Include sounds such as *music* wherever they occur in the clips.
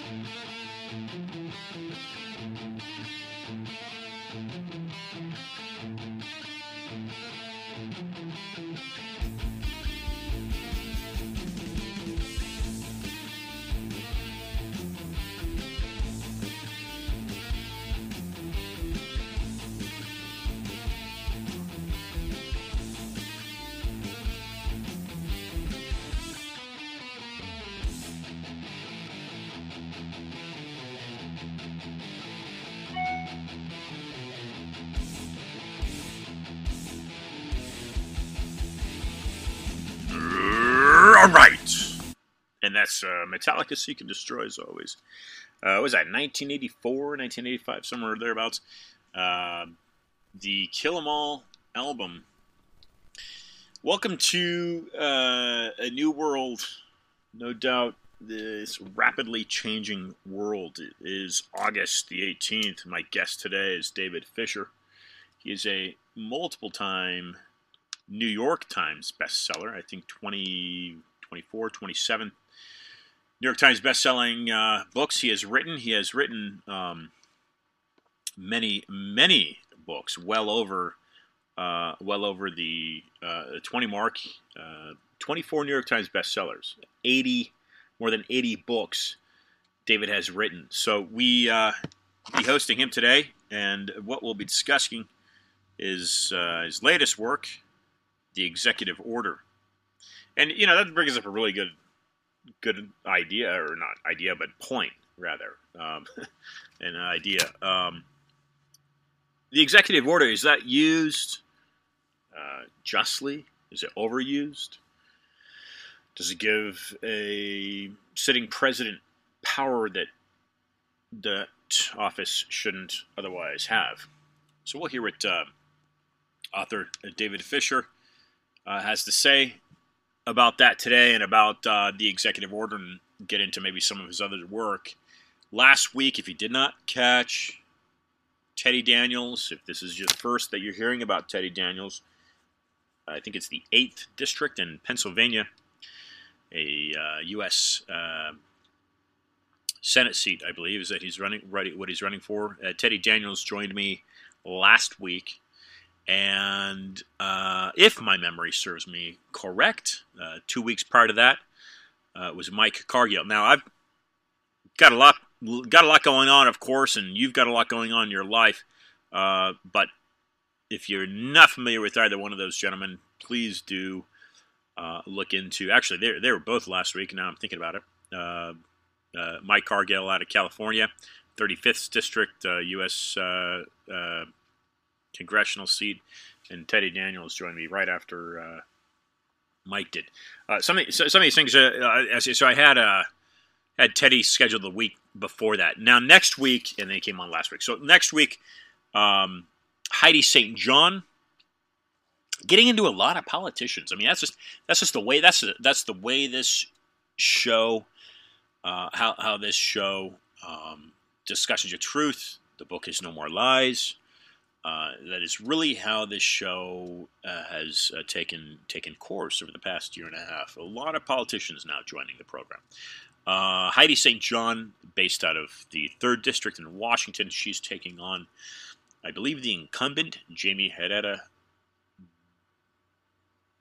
All And that's uh, Metallica Seek and Destroy, as always. Uh, what was that, 1984, 1985, somewhere thereabouts? Uh, the Kill 'Em All album. Welcome to uh, a new world. No doubt this rapidly changing world It is August the 18th. My guest today is David Fisher. He is a multiple time New York Times bestseller. I think 20, 24, 27 New York Times bestselling uh, books he has written. He has written um, many, many books, well over, uh, well over the uh, 20 mark. Uh, 24 New York Times bestsellers, 80, more than 80 books David has written. So we uh, be hosting him today, and what we'll be discussing is uh, his latest work, the executive order. And you know that brings up a really good good idea or not idea but point rather um, *laughs* an idea. Um, the executive order is that used uh, justly? Is it overused? Does it give a sitting president power that that office shouldn't otherwise have? So we'll hear what uh, author david fisher uh, has to say about that today and about uh, the executive order and get into maybe some of his other work. Last week, if you did not catch Teddy Daniels, if this is your first that you're hearing about Teddy Daniels, I think it's the 8th District in Pennsylvania, a uh, U.S. Uh, Senate seat, I believe, is that he's running, what he's running for. Uh, Teddy Daniels joined me last week and uh, if my memory serves me correct, uh, two weeks prior to that uh, was Mike Cargill. Now I've got a lot, got a lot going on, of course, and you've got a lot going on in your life. Uh, but if you're not familiar with either one of those gentlemen, please do uh, look into. Actually, they they were both last week. Now I'm thinking about it. Uh, Mike Cargill out of California, 35th District, U.S congressional seat, and Teddy Daniels joined me right after uh, Mike did. Uh, some of, some of these things. Uh, uh so I had uh, had Teddy scheduled the week before that. Now next week, and they came on last week. So next week, um, Heidi St. John. Getting into a lot of politicians. I mean, that's just that's just the way that's that's the way this show, uh, how how this show um, discussions of truth. The book is No More Lies. Uh, that is really how this show uh, has uh, taken taken course over the past year and a half. A lot of politicians now joining the program. Uh, Heidi St. John, based out of the third district in Washington, she's taking on, I believe, the incumbent Jaime Herrera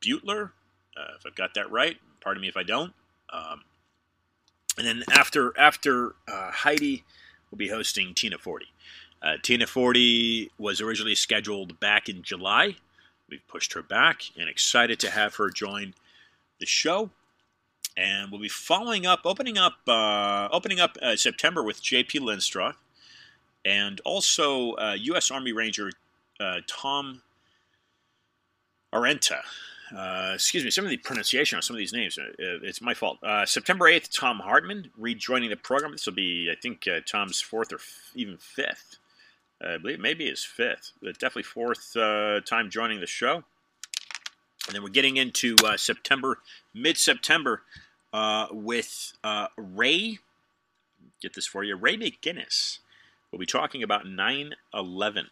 Beutler, uh, if I've got that right. Pardon me if I don't. Um, and then after after Heidi, will be hosting Tina Forte. Uh, Tina Forte was originally scheduled back in July. We've pushed her back and excited to have her join the show. And we'll be following up, opening up, uh, opening up uh, September with J.P. Lindstrom, and also U.S. Uh, Army Ranger uh, Tom Arenta. Uh, excuse me, some of the pronunciation on some of these names, it's my fault. September 8th, Thom Hartmann rejoining the program. This will be, I think, Tom's fourth or f- even fifth I believe maybe his fifth, but definitely fourth uh, time joining the show. And then we're getting into uh, September, mid September, uh, with uh, Ray. Get this for you Ray McGinnis. We'll be talking about 9 11.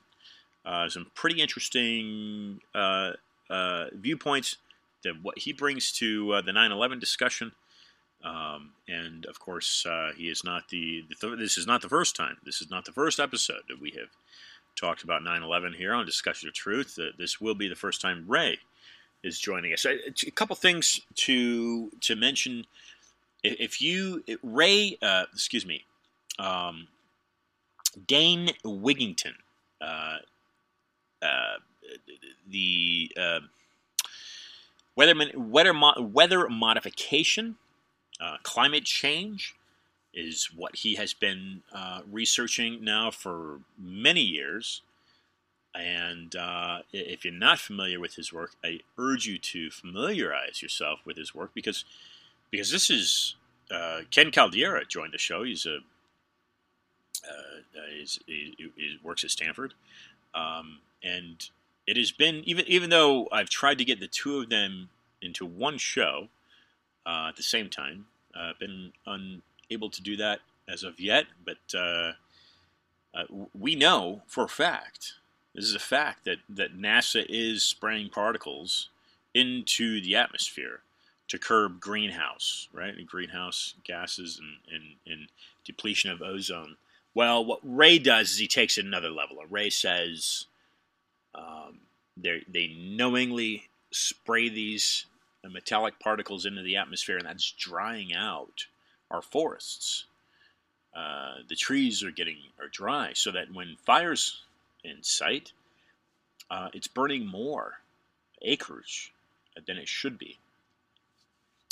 Uh, some pretty interesting uh, viewpoints that what he brings to the 9 11 discussion. Um, and of course, uh, he is not the, the th- this is not the first time. This is not the first episode that we have talked about 9/11 here on Discussion of Truth. Uh, this will be the first time Ray is joining us. A, a couple things to to mention. If you Ray, uh, excuse me, um, Dane Wigington, uh, uh, the uh, weather weather weather modification, uh, climate change is what he has been uh, researching now for many years. And uh, if you're not familiar with his work, I urge you to familiarize yourself with his work because because this is uh, Ken Caldeira joined the show. He's a uh, he's, he, he, works at Stanford, um, and it has been even even though I've tried to get the two of them into one show uh, at the same time, I've been unable to do that as of yet. But uh, uh, we know for a fact this is a fact that, that NASA is spraying particles into the atmosphere to curb greenhouse, right? And greenhouse gases and, and, and depletion of ozone. Well, what Ray does is he takes it another level. Ray says um, they knowingly spray these metallic particles into the atmosphere, and that's drying out our forests. Uh, the trees are getting are dry, so that when fires in sight, uh, it's burning more acreage than it should be.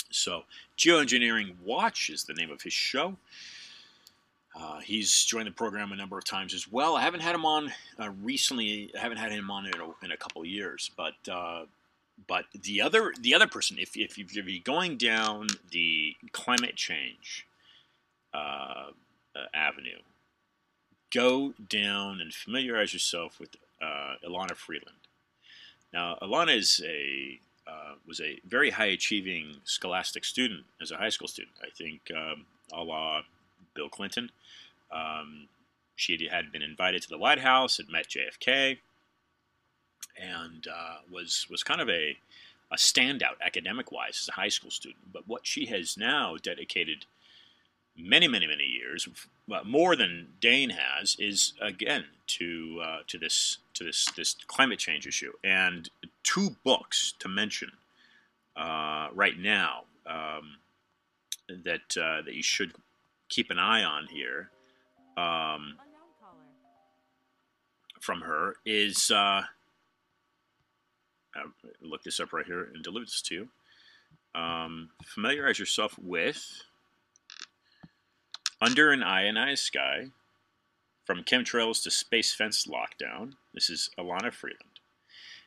So, Geoengineering Watch is the name of his show. Uh, he's joined the program a number of times as well. I haven't had him on uh, recently. I haven't had him on in a, in a couple years, but uh, but the other the other person, if if you're going down the climate change uh, uh, avenue, go down and familiarize yourself with uh, Elana Freeland. Now, Elana is a uh, was a very high achieving scholastic student as a high school student. I think, um, a la Bill Clinton. Um, she had been invited to the White House, had met JFK, and uh, was was kind of a a standout academic wise as a high school student. But what she has now dedicated many, many, many years, more than Dane has, is again to uh, to this to this this climate change issue. And two books to mention uh, right now um, that uh, that you should keep an eye on here um, from her is. Look this up right here and deliver this to you. Um, familiarize yourself with under an Ionized Sky, From Chemtrails to Space Fence Lockdown. This is Elana Freeland.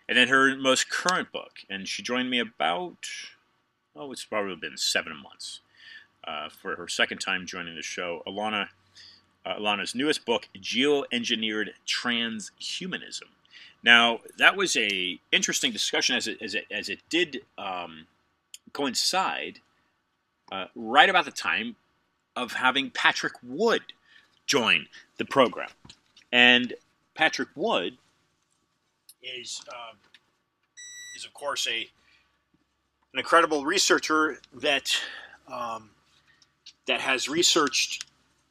And then her most current book, and she joined me about, oh, it's probably been seven months uh, for her second time joining the show. Elana, uh, Elana's newest book, Geoengineered Transhumanism. Now, that was a interesting discussion as it, as it, as it did um, coincide uh, right about the time of having Patrick Wood join the program. And Patrick Wood is, uh, is of course, a an incredible researcher that um, that has researched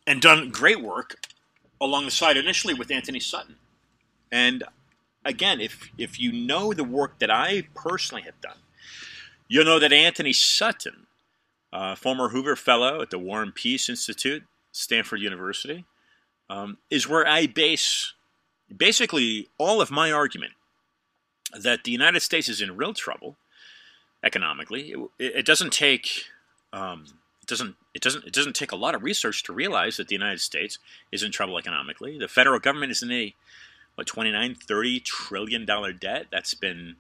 and done great work along the side initially with Anthony Sutton. And again, if if you know the work that I personally have done, you'll know that Anthony Sutton uh, former Hoover Fellow at the War and Peace Institute, Stanford University, um, is where I base basically all of my argument that the United States is in real trouble economically. It, it doesn't take um, it doesn't it doesn't it doesn't take a lot of research to realize that the United States is in trouble economically. The federal government is in a what 29 30 trillion dollar debt that's been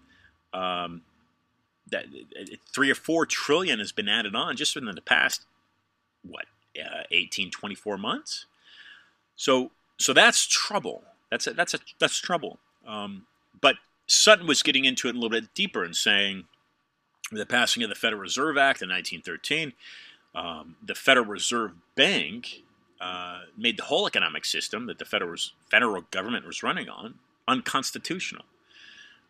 um, that three or four trillion has been added on just within the past what uh, 18 24 months? So so that's trouble. That's a, that's a that's trouble. Um, but sutton was getting into it a little bit deeper and saying the passing of the federal reserve act in 1913 um, the federal reserve bank uh, made the whole economic system that the federal federal government was running on unconstitutional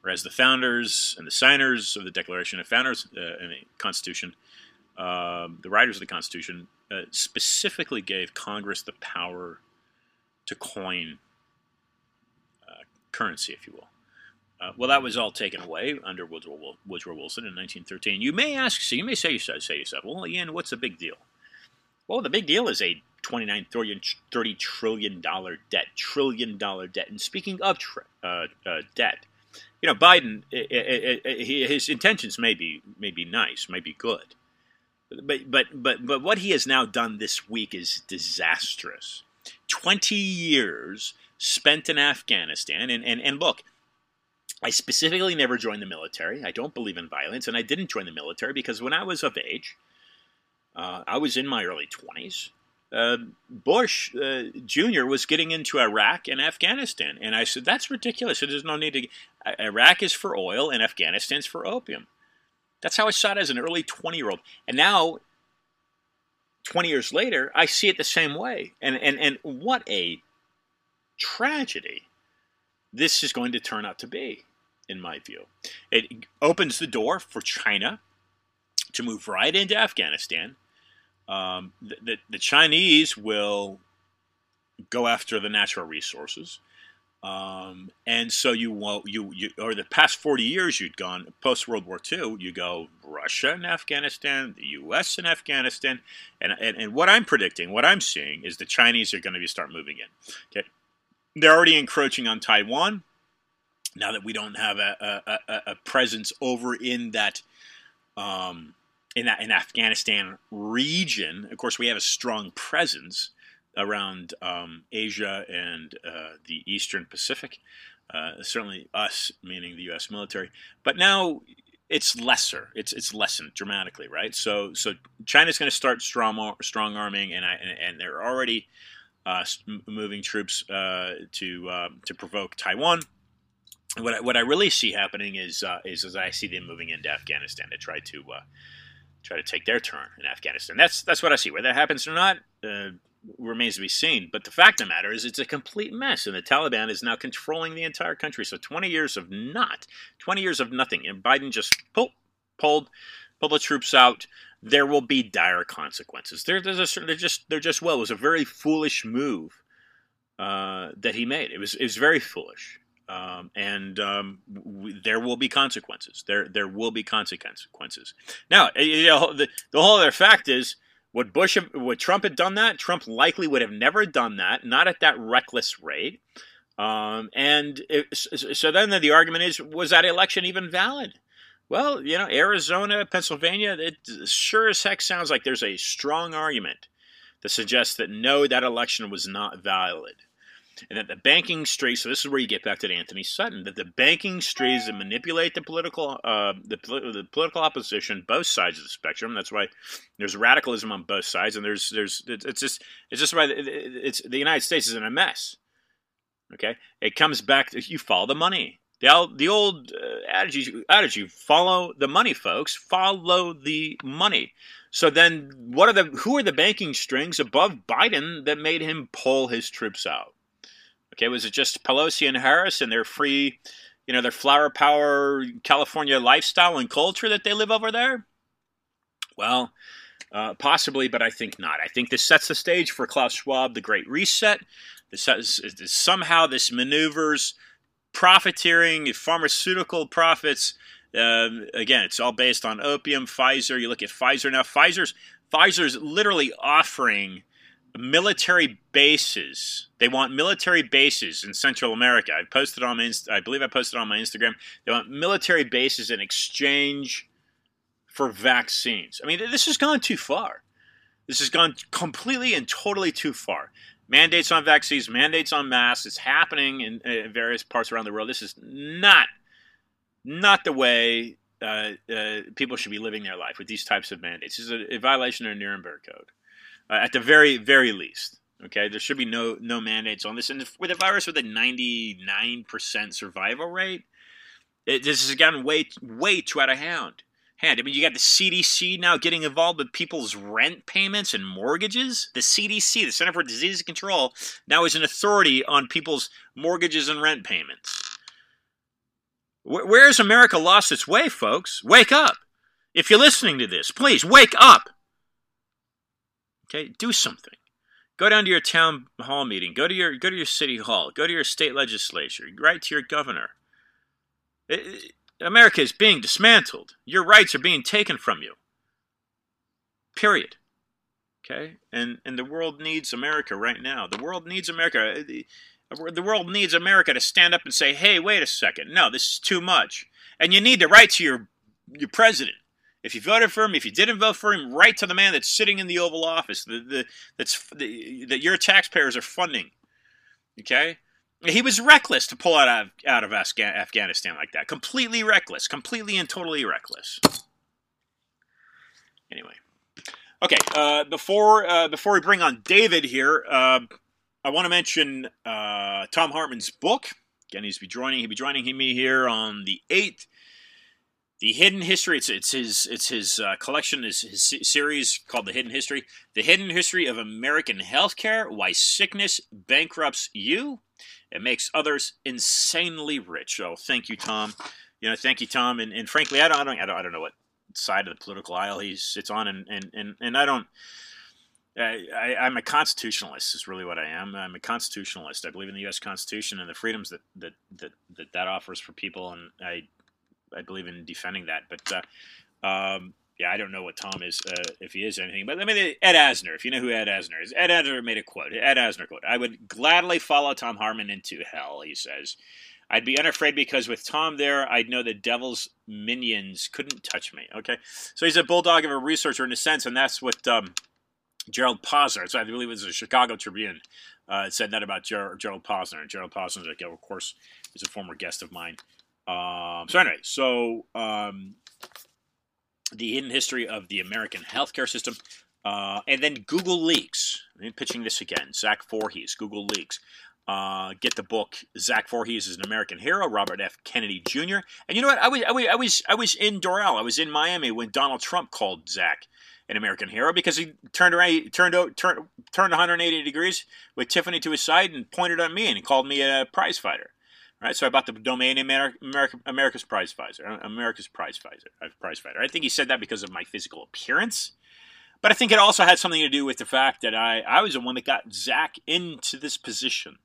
Whereas the founders and the signers of the Declaration of Founders uh, and the Constitution um, the writers of the Constitution, uh, specifically gave Congress the power to coin uh, currency, if you will. Uh, well, that was all taken away under Woodrow, Woodrow, Wilson in 1913. You may ask, so you may say, say yourself, well, Ian, what's the big deal? Well, the big deal is a 29 30 trillion dollar debt, trillion dollar debt. And speaking of uh, uh, debt, you know, Biden, it, it, it, his intentions may be may be nice, may be good, but but but but what he has now done this week is disastrous. Twenty years spent in Afghanistan, and and and look. I specifically never joined the military. I don't believe in violence, and I didn't join the military because when I was of age, uh, I was in my early 20s uh, Bush uh, Jr. was getting into Iraq and Afghanistan. And I said, that's ridiculous. There's no need to. Iraq is for oil and Afghanistan's for opium. That's how I saw it as an early 20 year old. And now, 20 years later, I see it the same way. And, and, and what a tragedy this is going to turn out to be, in my view. It opens the door for China to move right into Afghanistan um, the, the, the, Chinese will go after the natural resources. Um, and so you won't, you, you, or the past 40 years you'd gone post World War II, you go Russia and Afghanistan, the U.S. and Afghanistan. And, and, and what I'm predicting, what I'm seeing is the Chinese are going to be start moving in. Okay. They're already encroaching on Taiwan. Now that we don't have a, a, a, a presence over in that, um, in that in Afghanistan region. Of course, we have a strong presence around um, Asia and uh, the Eastern Pacific. Uh, certainly, us meaning the U.S. military. But now it's lesser. It's it's lessened dramatically, right? So so China's going to start strong strong arming, and I and, and they're already uh, moving troops uh, to um, to provoke Taiwan. What I, what I really see happening is uh, is as I see them moving into Afghanistan to try to uh, try to take their turn in Afghanistan. That's that's what I see. Whether that happens or not uh, remains to be seen. But the fact of the matter is, it's a complete mess, and the Taliban is now controlling the entire country. So 20 years of not, 20 years of nothing, and Biden just pulled pulled pulled the troops out. There will be dire consequences. There, there's a there just there just well it was a very foolish move uh, that he made. It was it was very foolish. Um, and um, w- there will be consequences. There, there will be consequences. Now, you know, the, the whole other fact is, would Bush, would Trump have done that? Trump likely would have never done that, not at that reckless rate. Um, and it, so then the argument is, was that election even valid? Well, you know, Arizona, Pennsylvania, it sure as heck sounds like there's a strong argument that suggests that no, that election was not valid and that the banking streets. So this is where you get back to Anthony Sutton. That the banking streets that manipulate the political, uh, the, the political opposition, both sides of the spectrum. That's why there's radicalism on both sides, and there's there's it's just it's just why it's the United States is in a mess. Okay, it comes back to you follow the money. The, the old uh, adage, adage, follow the money, folks. Follow the money. So then, what are the who are the banking strings above Biden that made him pull his troops out? Okay, was it just Pelosi and Harris and their free, you know, their flower power California lifestyle and culture that they live over there? Well, uh, possibly, but I think not. I think this sets the stage for Klaus Schwab, the Great Reset. This, has, somehow this maneuvers profiteering, pharmaceutical profits. Uh, again, it's all based on opium. Pfizer. You look at Pfizer now. Pfizer's Pfizer's literally offering military bases. They want military bases in Central America. I posted on my Inst- I believe I posted on my Instagram. They want military bases in exchange for vaccines. I mean, this has gone too far. This has gone completely and totally too far. Mandates on vaccines, mandates on masks. It's happening in, in various parts around the world. This is not not the way uh, uh, people should be living their life with these types of mandates. This is a, a violation of the Nuremberg Code uh, at the very very least. Okay, there should be no no mandates on this. And with a virus with a 99% survival rate, it, this has gotten way way too out of hand. Hand. I mean, you got the CDC now getting involved with people's rent payments and mortgages. The CDC, the Center for Disease Control, now is an authority on people's mortgages and rent payments. Where has America lost its way, folks? Wake up! If you're listening to this, please wake up. Okay, do something. Go down to your town hall meeting. Go to your go to your city hall. Go to your state legislature. Write to your governor. It, America is being dismantled. Your rights are being taken from you. Period. Okay? And and the world needs America right now. The world needs America. Uh, the, uh, the world needs America to stand up and say, "Hey, wait a second. No, this is too much." And you need to write to your your president. If you voted for him, if you didn't vote for him, write to the man that's sitting in the Oval Office, the, the, that's the, that your taxpayers are funding. Okay, he was reckless to pull out of, out of Afghanistan like that. Completely reckless, completely and totally reckless. Anyway, okay. Uh, before uh, before we bring on David here, uh, I want to mention Thom Hartmann's book. Again, he's be joining. He'll be joining me here on the eighth the hidden history it's, it's his it's his uh, collection Is his series called the hidden history the hidden history of american healthcare why sickness bankrupts you it makes others insanely rich so thank you tom you know thank you tom and, and frankly i don't, I don't i don't know what side of the political aisle he sits on and and and, and i don't I, am a constitutionalist. Is really what I am. I'm a constitutionalist. I believe in the U.S. Constitution and the freedoms that that that that, that offers for people, and I I believe in defending that. But uh, um, yeah, I don't know what Tom is, uh, if he is anything. But let me Ed Asner, if you know who Ed Asner is. Ed Asner made a quote. Ed Asner quote: "I would gladly follow Thom Hartmann into hell." He says. I'd be unafraid because with Tom there, I'd know the devil's minions couldn't touch me. Okay, so he's a bulldog of a researcher in a sense, and that's what um, Gerald Posner. So I believe it was the Chicago Tribune uh, said that about Ger- Gerald Posner. Gerald Posner, of course, is a former guest of mine. Um, so anyway, so um, the hidden history of the American healthcare system, uh, and then Google leaks. I'm pitching this again. Zach Vorhies, Google leaks. Uh, get the book. Zach Vorhies is an American hero. Robert F. Kennedy Jr. And you know what? I was I was I was I was in Doral. I was in Miami when Donald Trump called Zach an American hero because he turned around, turned out, turned turned 180 degrees with Tiffany to his side and pointed at me and called me a prize Right, so I bought the domain America, America's Prize Fighter. Uh, America's Prize Fighter. Uh, prize Fighter. I think he said that because of my physical appearance, but I think it also had something to do with the fact that I, I was the one that got Zach into this position,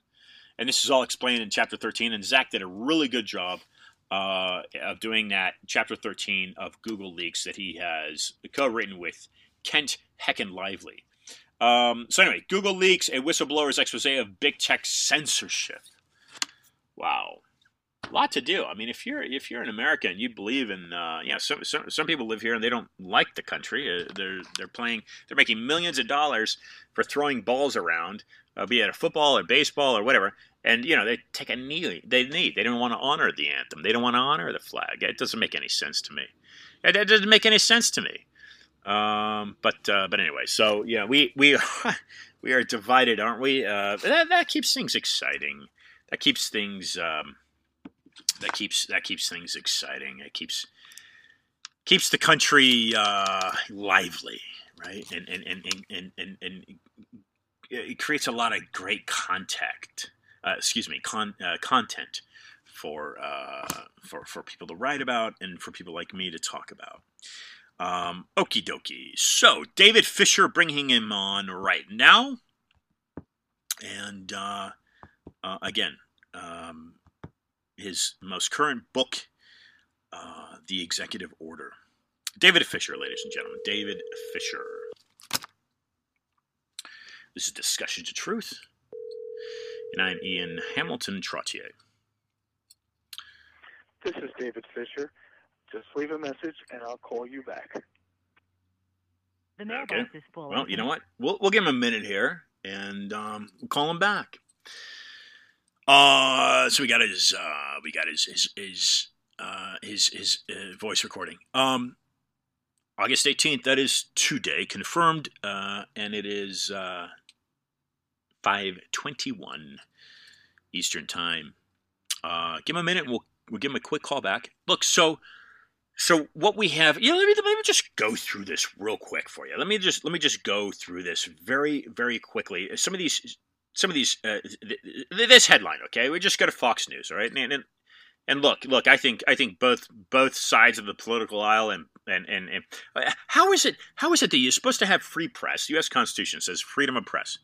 and this is all explained in chapter 13. And Zach did a really good job uh, of doing that. Chapter 13 of Google Leaks that he has co-written with Kent Heckenlively. Um, so anyway, Google Leaks, a whistleblower's expose of big tech censorship. Wow, a lot to do. I mean, if you're if you're an American, and you believe in uh, yeah. Some, some some people live here and they don't like the country. Uh, they're they're playing. They're making millions of dollars for throwing balls around, uh, be it a football or baseball or whatever. And you know they take a knee. They knee. They don't want to honor the anthem. They don't want to honor the flag. It doesn't make any sense to me. It, doesn't make any sense to me. Um, but uh, but anyway, so yeah, we we *laughs* we are divided, aren't we? Uh, that that keeps things exciting that keeps things um, that keeps that keeps things exciting. It keeps keeps the country uh, lively, right? And and, and, and, and, and it creates a lot of great contact. Uh, excuse me, con, uh, content for uh, for for people to write about and for people like me to talk about. Um, okie dokie. So David Fisher, bringing him on right now, and uh, again, um, his most current book, uh, The Executive Order. David Fisher, ladies and gentlemen. David Fisher. This is Discussion to Truth. And I'm Ian Hamilton Trottier. This is David Fisher. Just leave a message and I'll call you back. The okay. is full. Well, you know what? We'll, we'll give him a minute here and um, we'll call him back. Uh, so we got his uh, we got his his his uh, his, his uh, voice recording. Um, August eighteenth. That is today, confirmed, uh, and it is uh, five twenty one Eastern time. Uh, give him a minute. and We'll we'll give him a quick call back. Look, so so what we have, you know, let me let me just go through this real quick for you. Let me just let me just go through this very very quickly. Some of these some of these uh, th- this headline. Okay, we just go to Fox News. All right, and, and and look, look, I think I think both both sides of the political aisle and and and, and uh, how is it how is it that you're supposed to have free press? The U.S. Constitution says freedom of press.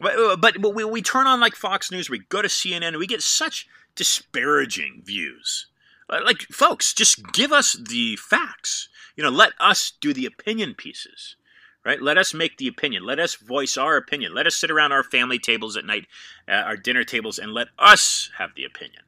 But, uh, but, but we, we turn on like Fox News, we go to CNN, and we get such disparaging views. Uh, like, folks, just give us the facts. You know, let us do the opinion pieces, right? Let us make the opinion. Let us voice our opinion. Let us sit around our family tables at night, uh, our dinner tables, and let us have the opinion.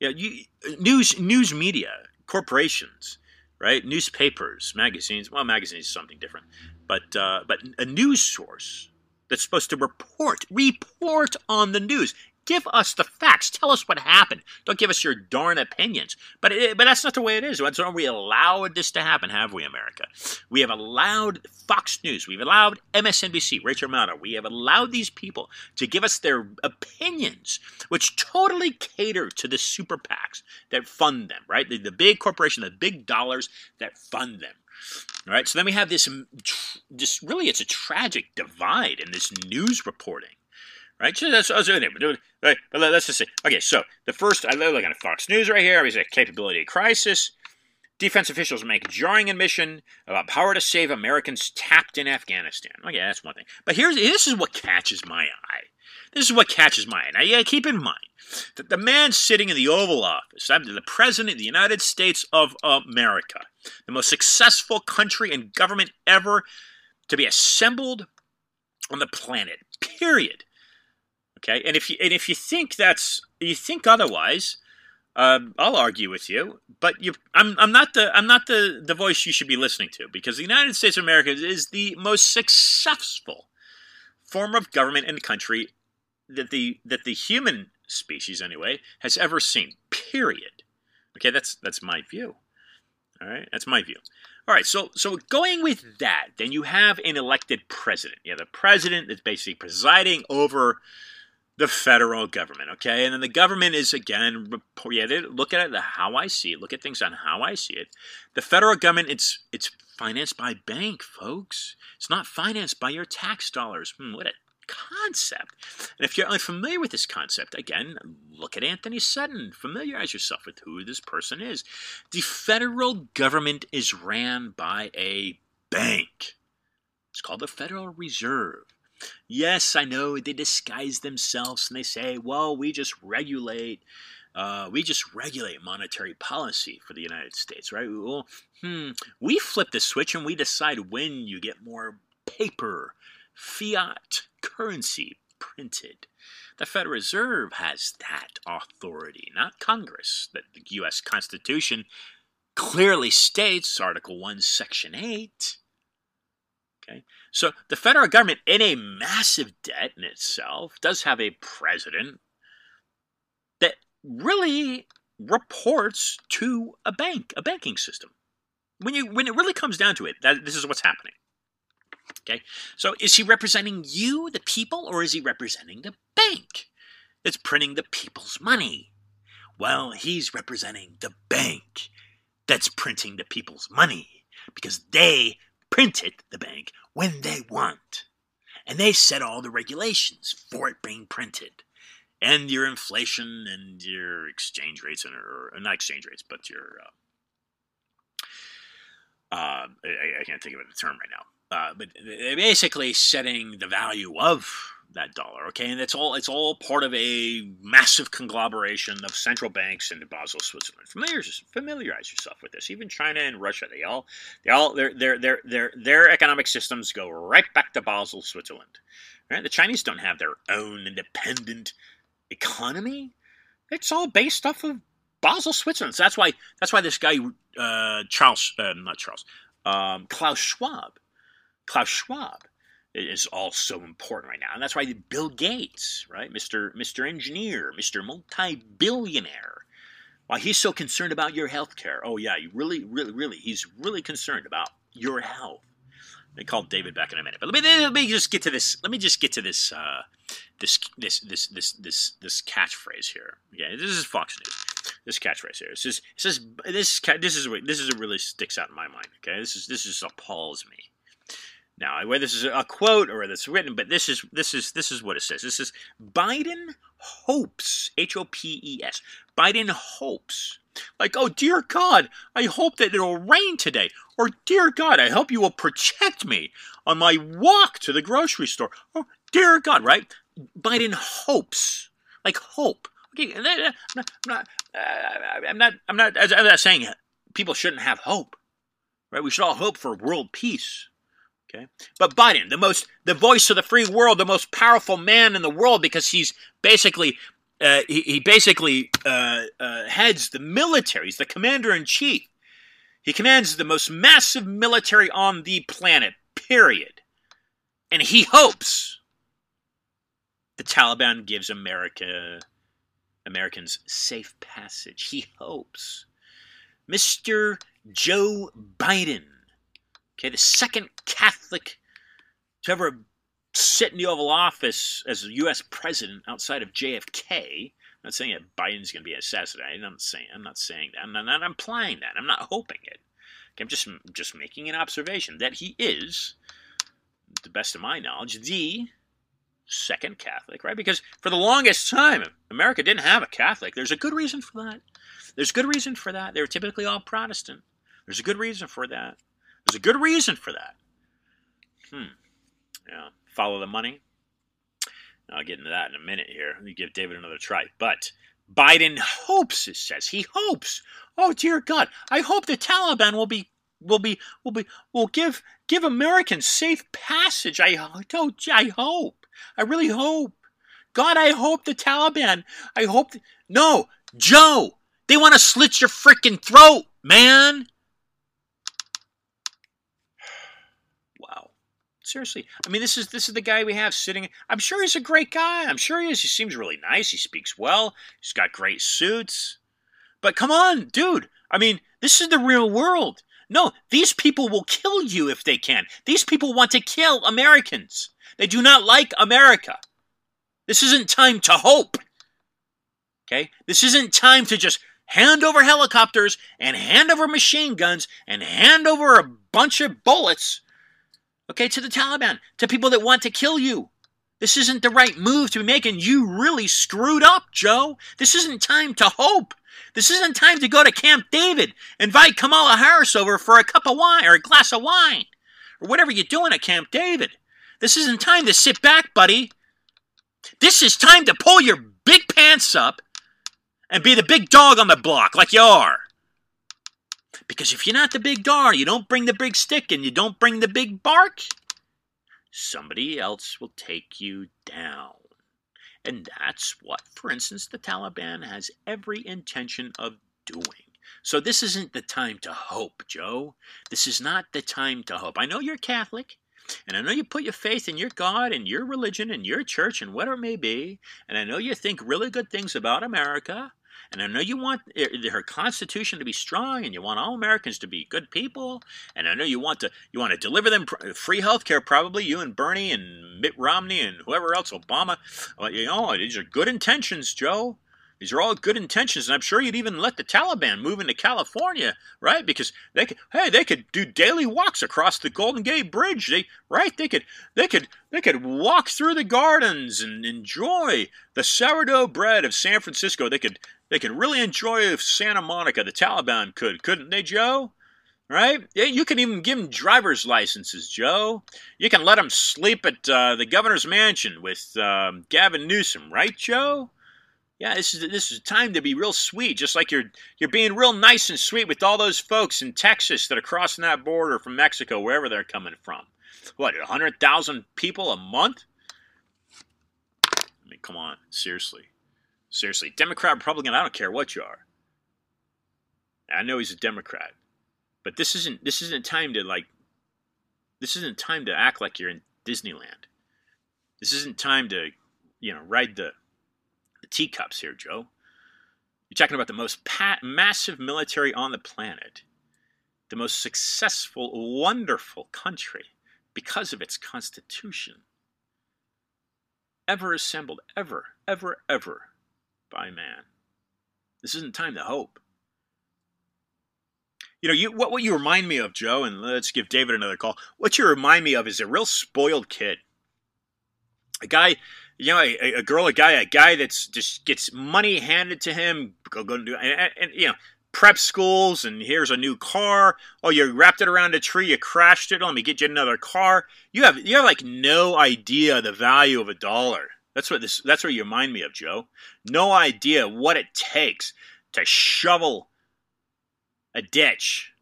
Yeah, you, news news media, corporations, right? Newspapers, magazines. Well, magazines is something different, but uh, but a news source that's supposed to report report on the news. Give us the facts. Tell us what happened. Don't give us your darn opinions. But it, but that's not the way it is. So we allowed this to happen, have we, America? We have allowed Fox News. We've allowed MSNBC, Rachel Maddow. We have allowed these people to give us their opinions, which totally cater to the super PACs that fund them, right? The, the big corporation, the big dollars that fund them. All right. So then we have this, this really, it's a tragic divide in this news reporting right? So that's, that's right. But let's just say, okay, so the first, I look at Fox News right here. We say capability crisis. Defense officials make jarring admission about power to save Americans tapped in Afghanistan. Okay, that's one thing. But here's this is what catches my eye. This is what catches my eye. Now, yeah, keep in mind that the man sitting in the Oval Office, I'm the President of the United States of America, the most successful country and government ever to be assembled on the planet, period. Okay, and if you and if you think that's you think otherwise, um, I'll argue with you. But you, I'm I'm not the I'm not the the voice you should be listening to because the United States of America is the most successful form of government and country that the that the human species anyway has ever seen. Period. Okay, that's that's my view. All right, that's my view. All right, so so going with that, then you have an elected president. You have a president that's basically presiding over the federal government, okay? And then the government is again, yeah, look at it how I see it. Look at things on how I see it. The federal government, it's it's financed by bank, folks. It's not financed by your tax dollars. Hmm, what a concept. And if you're unfamiliar with this concept, again, look at Anthony Sutton. Familiarize yourself with who this person is. The federal government is ran by a bank. It's called the Federal Reserve. Yes, I know they disguise themselves and they say, well, we just regulate. Uh, we just regulate monetary policy for the United States, right? Well, hmm, we flip the switch and we decide when you get more paper, fiat currency printed. The Federal Reserve has that authority, not Congress. That the U.S. Constitution clearly states, Article 1, Section 8. Okay? So the federal government, in a massive debt in itself, does have a president that really reports to a bank, a banking system. When you when it really comes down to it, that this is what's happening. Okay? So is he representing you, the people, or is he representing the bank that's printing the people's money? Well, he's representing the bank that's printing the people's money because they printed the bank when they want. And they set all the regulations for it being printed. And your inflation and your exchange rates, and or not exchange rates, but your uh, uh, I, I, can't think of the term right now. Uh, but basically setting the value of that dollar. Okay, and it's all it's all part of a massive conglomeration of central banks in Basel, Switzerland. Familiarize, familiarize yourself with this. Even China and Russia, they all they all their their their their their economic systems go right back to Basel, Switzerland. Right? The Chinese don't have their own independent economy. It's all based off of Basel, Switzerland. So that's why that's why this guy uh, Charles, uh, not Charles, um, Klaus Schwab, Klaus Schwab is all so important right now. And that's why Bill Gates, right, Mr. Mr. Engineer, Mr. Multi-billionaire, why he's so concerned about your health care. Oh yeah, you really, really, really, he's really concerned about your health. They call David back in a minute, but let me let me just get to this. Let me just get to this uh, this this this this this this catchphrase here. Yeah, this is Fox News. This catchphrase here. It says it says this this is this is what really sticks out in my mind. Okay, this is this just appalls me. Now, whether this is a quote or whether it's written, but this is this is this is what it says. This is Biden hopes H O P E S. Biden hopes like, oh dear God, I hope that it'll rain today. Or dear God, I hope you will protect me on my walk to the grocery store. Oh dear God, right? Biden hopes, like hope. Okay, I'm not, I'm not, uh, I'm not, I'm not, I'm not saying people shouldn't have hope, right? We should all hope for world peace. Okay, but Biden, the most, the voice of the free world, the most powerful man in the world, because he's basically uh, he, he, basically uh, uh, heads the military. He's the commander in chief. He commands the most massive military on the planet, period. And he hopes the Taliban gives America Americans safe passage. He hopes. Mr. Joe Biden, okay, the second Catholic to ever sit in the Oval Office as a U.S. president outside of JFK. I'm not saying that Biden's going to be assassinated. I'm not saying I'm not saying that. I'm not, implying that. I'm not hoping it. I'm just just making an observation that he is, to the best of my knowledge, the second Catholic, right? Because for the longest time, America didn't have a Catholic. There's a good reason for that. There's a good reason for that. They were typically all Protestant. There's a good reason for that. There's a good reason for that. Hmm. Yeah follow the money. I'll get into that in a minute here. Let me give David another try. But Biden hopes, it says. He hopes. Oh dear God. I hope the Taliban will be will be will be will give give Americans safe passage. I don't I hope. I really hope. God, I hope the Taliban. I hope th- No, Joe, they want to slit your freaking throat, man. Seriously, I mean, this is this is the guy we have sitting. I'm sure he's a great guy. I'm sure he is. He seems really nice. He speaks well. He's got great suits. But come on, dude. I mean, this is the real world. No, these people will kill you if they can. These people want to kill Americans. They do not like America. This isn't time to hope. Okay? This isn't time to just hand over helicopters and hand over machine guns and hand over a bunch of bullets okay, to the Taliban, to people that want to kill you. This isn't the right move to be making. You really screwed up, Joe. This isn't time to hope. This isn't time to go to Camp David, invite Kamala Harris over for a cup of wine or a glass of wine, or whatever you're doing at Camp David. This isn't time to sit back, buddy. This is time to pull your big pants up and be the big dog on the block like you are. Because if you're not the big dog, you don't bring the big stick and you don't bring the big bark, somebody else will take you down. And that's what, for instance, the Taliban has every intention of doing. So this isn't the time to hope, Joe. This is not the time to hope. I know you're Catholic, and I know you put your faith in your God and your religion and your church and whatever it may be, and I know you think really good things about America, and I know you want her Constitution to be strong, and you want all Americans to be good people. And I know you want to you want to deliver them free health care, probably you and Bernie and Mitt Romney and whoever else, Obama. You know, these are good intentions, Joe. These are all good intentions, and I'm sure you'd even let the Taliban move into California, right? Because they could, hey, they could do daily walks across the Golden Gate Bridge. They, right? They could, they could, they could walk through the gardens and enjoy the sourdough bread of San Francisco. They could, they could really enjoy Santa Monica. The Taliban could, couldn't they, Joe? Right? You can even give them driver's licenses, Joe. You can let them sleep at uh, the governor's mansion with um, Gavin Newsom, right, Joe? yeah, this is this is time to be real sweet, just like you're you're being real nice and sweet with all those folks in Texas that are crossing that border from Mexico, wherever they're coming from. What, hundred thousand people a month? I mean, come on, seriously, seriously, Democrat, Republican, I don't care what you are. I know he's a Democrat, but this isn't this isn't time to like. This isn't time to act like you're in Disneyland. This isn't time to, you know, ride the the teacups here, Joe. You're talking about the most pat- massive military on the planet, the most successful, wonderful country because of its constitution. Ever assembled, ever, ever, ever by man. This isn't time to hope. You know, you what what you remind me of, Joe, and let's give David another call. What you remind me of is a real spoiled kid, a guy, you know, a, a girl, a guy, a guy that's just gets money handed to him, go go and do, and, and, and you know, prep schools, and here's a new car. Oh, you wrapped it around a tree, you crashed it. Let me get you another car. You have you have like no idea the value of a dollar. That's what this. That's what you remind me of, Joe. No idea what it takes to shovel a ditch,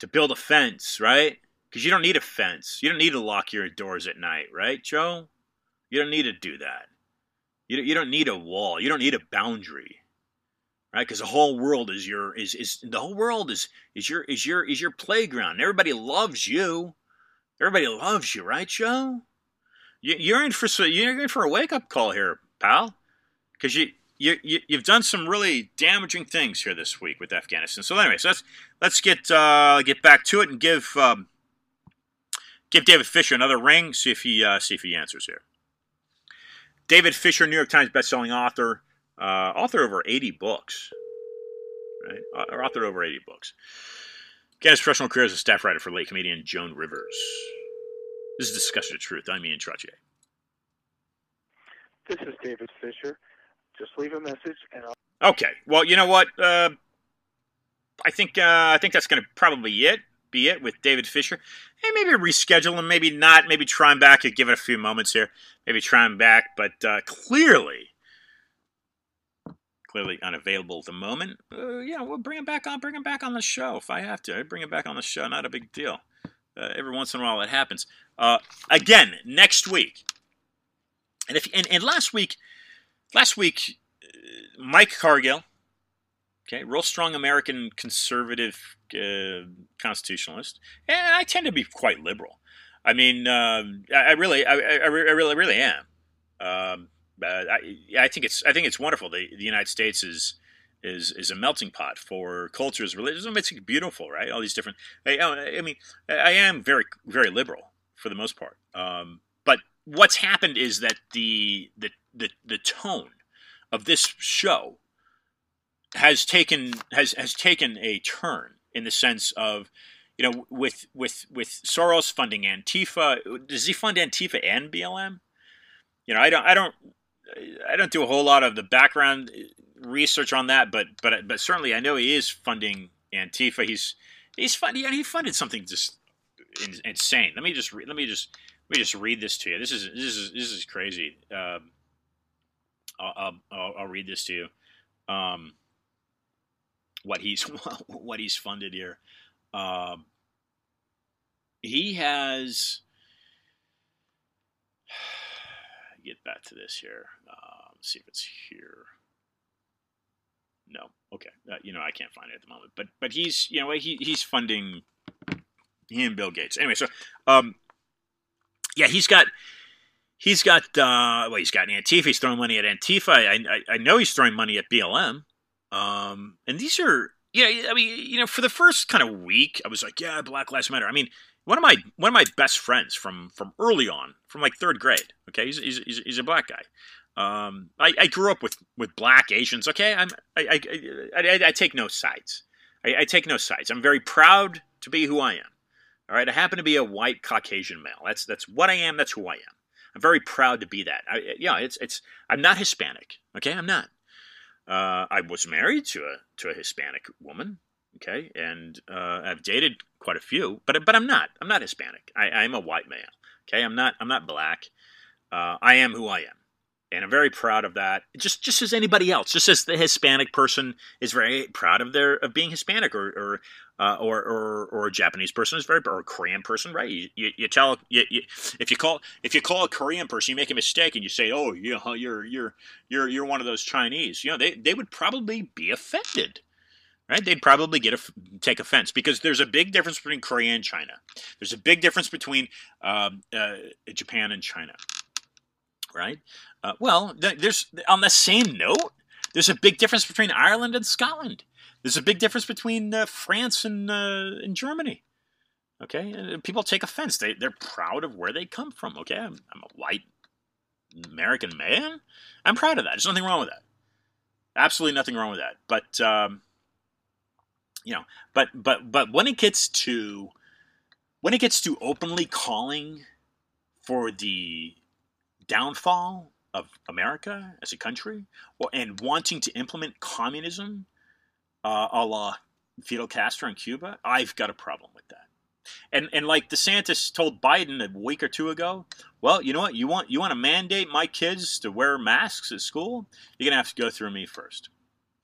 to build a fence, right? Because you don't need a fence. You don't need to lock your doors at night, right, Joe? You don't need to do that. You, you don't need a wall. You don't need a boundary, right? Because the whole world is your is is the whole world is is your is your is your playground. Everybody loves you. Everybody loves you, right, Joe? You, are in for you're in for a wake up call here, pal. Because you you, you have done some really damaging things here this week with Afghanistan. So, anyways, let's let's get uh, get back to it and give um, give David Fisher another ring. See if he uh, see if he answers here. David Fisher, New York Times bestselling author, uh, author over eighty books, right? Uh, author over eighty books. Began his professional career as a staff writer for late comedian Joan Rivers. This is Discussion of Truth. I'm Ian Trottier. This is David Fisher. Just leave a message and I'll. Okay. Well, you know what? Uh, I think uh, I think that's going to probably it. Be it with David Fisher. Hey, maybe reschedule him. Maybe not. Maybe try him back. Give it a few moments here. Maybe try him back. But uh, clearly, clearly unavailable at the moment. Uh, yeah, we'll bring him back on. Bring him back on the show if I have to. I bring him back on the show. Not a big deal. Uh, every once in a while, it happens. Uh, again, next week. And if and, and last week last week, uh, Mike Cargill, okay, real strong American conservative uh, constitutionalist, and I tend to be quite liberal. I mean, uh, I, really, I, I, really, really am. Um, I, I think it's, I think it's wonderful. The, the United States is, is is a melting pot for cultures, religions. It's beautiful, right? All these different. I, I mean, I am very, very liberal for the most part. Um, but what's happened is that the the the the tone of this show has taken has has taken a turn in the sense of you know with with with Soros funding Antifa does he fund Antifa and BLM you know I don't I don't I don't do a whole lot of the background research on that but but but certainly I know he is funding Antifa he's he's funding he funded something just insane let me just re- let me just let me just read this to you this is this is this is crazy um, I'll, I'll, I'll read this to you. Um, what he's *laughs* what he's funded here. Um, he has. *sighs* Get back to this here. Uh, let's see if it's here. No, okay. Uh, you know, I can't find it at the moment. But but he's you know he he's funding him, Bill Gates. Anyway, so um, yeah, he's got he's got uh, well, he's got Antifa. He's throwing money at Antifa. I, I, I know he's throwing money at BLM. Um, and these are yeah. I mean, you know, for the first kind of week, I was like, yeah, Black Lives Matter. I mean, one of my one of my best friends from from early on, from like third grade. Okay, he's he's, he's, he's a black guy. Um, I, I grew up with with black Asians. Okay, I'm I I, I, I take no sides. I, I take no sides. I'm very proud to be who I am. All right, I happen to be a white Caucasian male. That's that's what I am. That's who I am. I'm very proud to be that. I, yeah, it's it's. I'm not Hispanic. Okay, I'm not. Uh, I was married to a to a Hispanic woman. Okay, and uh, I've dated quite a few, but but I'm not. I'm not Hispanic. I, I'm a white male. Okay, I'm not. I'm not black. Uh, I am who I am and I'm very proud of that. Just just as anybody else, just as the Hispanic person is very proud of their of being Hispanic, or or uh, or, or, or a Japanese person is very or a Korean person, right? You, you, you tell you, you, if you call if you call a Korean person, you make a mistake and you say, oh, you know, you're you're you're you're one of those Chinese. You know, they they would probably be offended. Right? They'd probably get a, take offense because there's a big difference between Korea and China. There's a big difference between um, uh, Japan and China right? Uh, well, there's on the same note, there's a big difference between Ireland and Scotland. There's a big difference between uh, France and uh, and Germany. Okay, and people take offense. They they're proud of where they come from. Okay, I'm, I'm a white American man. I'm proud of that. There's nothing wrong with that. Absolutely nothing wrong with that. But um, you know, but but but when it gets to when it gets to openly calling for the downfall of America as a country, or, and wanting to implement communism, uh, a la Fidel Castro in Cuba, I've got a problem with that. And and like DeSantis told Biden a week or two ago, well, you know what? You want you want to mandate my kids to wear masks at school? You're gonna have to go through me first.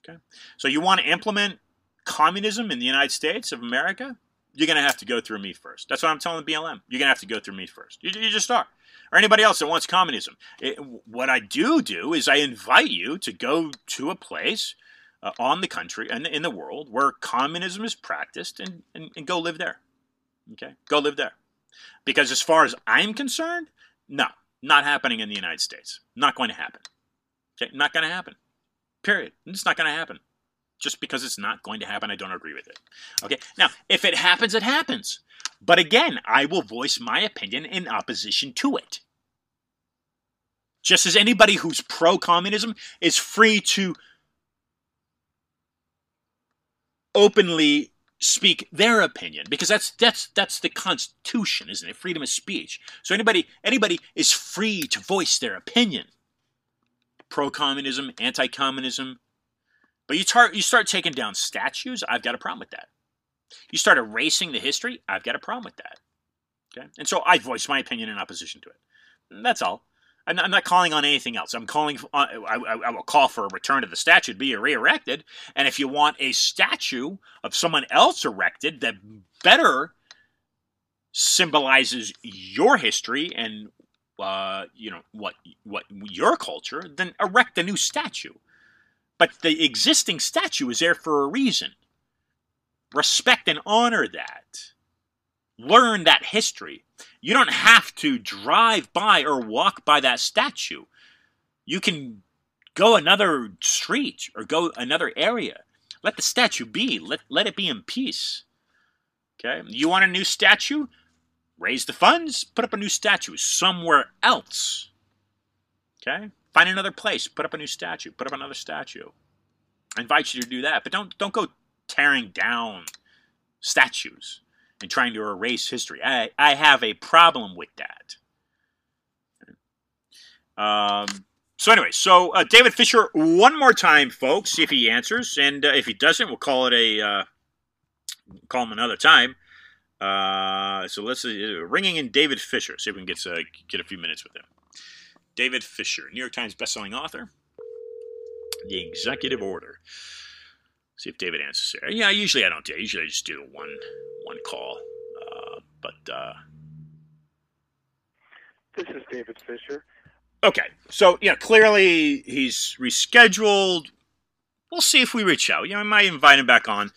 Okay. So you want to implement communism in the United States of America? You're gonna have to go through me first. That's what I'm telling the BLM. You're gonna have to go through me first. You, you just are or anybody else that wants communism. It, what I do do is I invite you to go to a place uh, on the country and in the world where communism is practiced and, and, and go live there. Okay? Go live there. Because as far as I'm concerned, no, not happening in the United States. Not going to happen. Okay? Not going to happen. Period. It's not going to happen. Just because it's not going to happen, I don't agree with it. Okay? Now, if it happens, it happens. But again, I will voice my opinion in opposition to it. Just as anybody who's pro communism is free to openly speak their opinion because that's that's that's the constitution isn't it freedom of speech so anybody anybody is free to voice their opinion pro communism anti communism but you start you start taking down statues i've got a problem with that you start erasing the history, I've got a problem with that. Okay? And so I voice my opinion in opposition to it. That's all. I'm not calling on anything else. I'm calling. Uh, I, I, will call for a return to the statue to be re-erected. And if you want a statue of someone else erected that better symbolizes your history and uh, you know what what your culture, then erect a new statue. But the existing statue is there for a reason respect and honor that. Learn that history. You don't have to drive by or walk by that statue. You can go another street or go another area. Let the statue be. Let, let it be in peace. Okay? You want a new statue? Raise the funds, put up a new statue somewhere else. Okay? Find another place, put up a new statue, put up another statue. I invite you to do that, but don't don't go tearing down statues and trying to erase history. I, I have a problem with that. Um, so anyway, so uh, David Fisher, one more time, folks. See if he answers, and uh, if he doesn't, we'll call it a uh, call him another time. Uh, so let's uh, ringing in David Fisher. See if we can get uh, get a few minutes with him. David Fisher, New York Times bestselling author. The Executive Order. See if David answers there. Yeah, usually I don't do. Usually I just do one one call. Uh, but uh, this is David Fisher. Okay, so yeah, clearly he's rescheduled. We'll see if we reach out. You know, I might invite him back on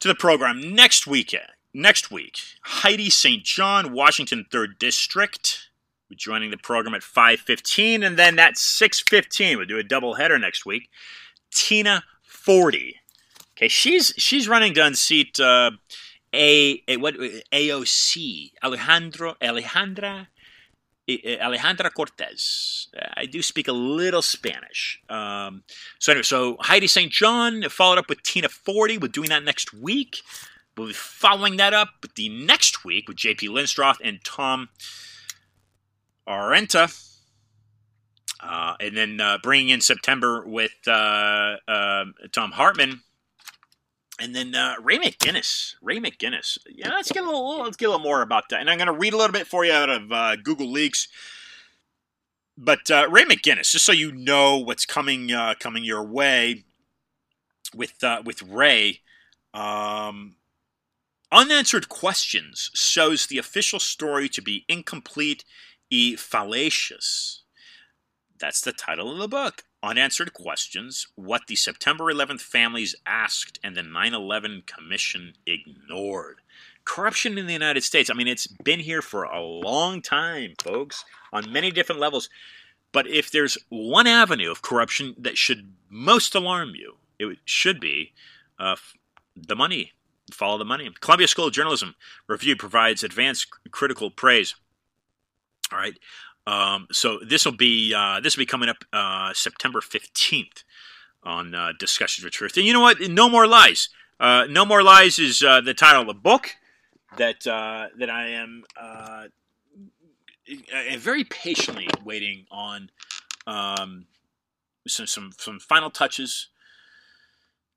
to the program next weekend. Next week, Heidi St. John, Washington Third District, joining the program at five fifteen, and then at six fifteen, we'll do a double header next week. Tina Forte Okay, she's she's running to unseat uh, a, a what AOC Alejandro Alejandra Alejandra Cortez. I do speak a little Spanish. Um, so anyway, so Heidi St. John followed up with Tina Forte. We're doing that next week. We'll be following that up with the next week with J.P. Lindstroth and Tom Arenta. Uh, and then uh, bringing in September with uh, uh Thom Hartmann and then uh, Ray McGinnis. Ray McGinnis. Yeah, let's get a little. Let's get a little more about that. And I'm going to read a little bit for you out of uh, Google Leaks. But Ray McGinnis, just so you know what's coming coming your way with with Ray, um, unanswered questions shows the official story to be incomplete e fallacious. That's the title of the book unanswered questions, what the September 11th families asked and the 9 11 Commission ignored. Corruption in the United States, I mean, it's been here for a long time, folks, on many different levels. But if there's one avenue of corruption that should most alarm you, it should be uh, the money. Follow the money. Columbia School of Journalism review provides advanced critical praise. All right. Um, so this will be uh, this will be coming up uh, September fifteenth on uh, Discussions with Truth. And you know what? No more lies. Uh, no More Lies is uh, the title of the book that uh, that I am very patiently waiting on um, some, some some final touches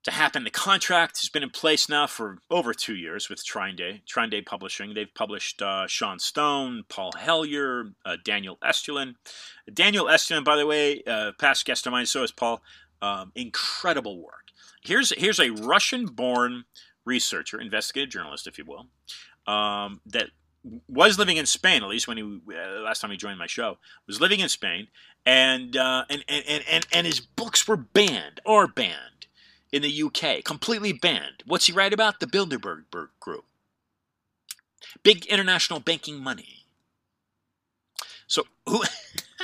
to happen. The contract has been in place now for over two years with TrineDay. Publishing. They've published uh, Sean Stone, Paul Hellyer, uh, Daniel Estulin. Daniel Estulin, by the way, uh, past guest of mine, so is Paul. Um, incredible work. Here's here's a Russian-born researcher, investigative journalist, if you will, um, that was living in Spain, at least when he uh, last time he joined my show, was living in Spain, and, uh, and, and and and his books were banned or banned in the UK, completely banned. What's he write about? The Bilderberg Group, big international banking money. So who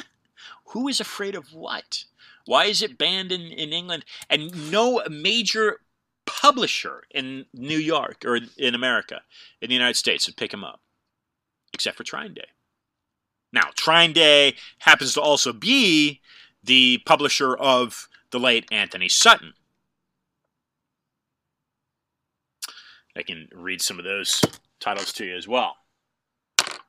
*laughs* who is afraid of what? Why is it banned in, in England? And no major publisher in New York or in America, in the United States, would pick him up, except for TrineDay. Now, TrineDay happens to also be the publisher of the late Antony Sutton. I can read some of those titles to you as well.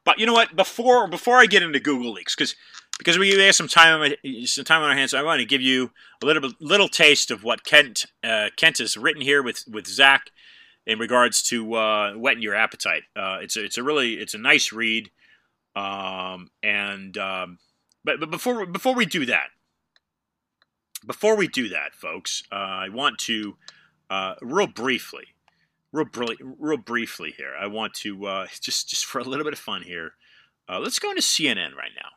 But you know what? Before before I get into Google leaks, because because we have some time on my, some time on our hands, I want to give you a little little taste of what Kent uh, Kent has written here with with Zach in regards to uh, your appetite. Uh, it's a, it's a really it's a nice read, um, and um, but but before before we do that, before we do that, folks, uh, I want to uh, real briefly, real real briefly here. I want to uh, *laughs* just just for a little bit of fun here. let's go into CNN right now.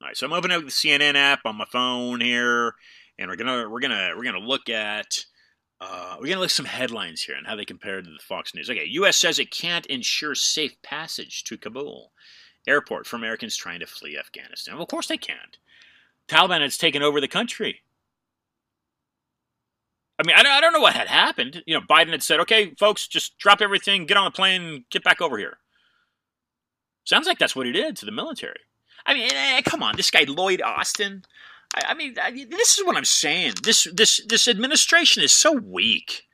All right, so I'm opening up the CNN app on my phone here, and we're gonna we're gonna we're gonna look at uh, we're gonna look at some headlines here and how they compare to the Fox News. Okay, U.S. says it can't ensure safe passage to Kabul airport for Americans trying to flee Afghanistan. Well, of course they can't. Taliban has taken over the country. I mean, I don't, I don't know what had happened. You know, Biden had said, "Okay, folks, just drop everything, get on the plane, get back over here." Sounds like that's what he did to the military. I mean, eh, come on, this guy Lloyd Austin. I, I mean, I, this is what I'm saying. This this this administration is so weak.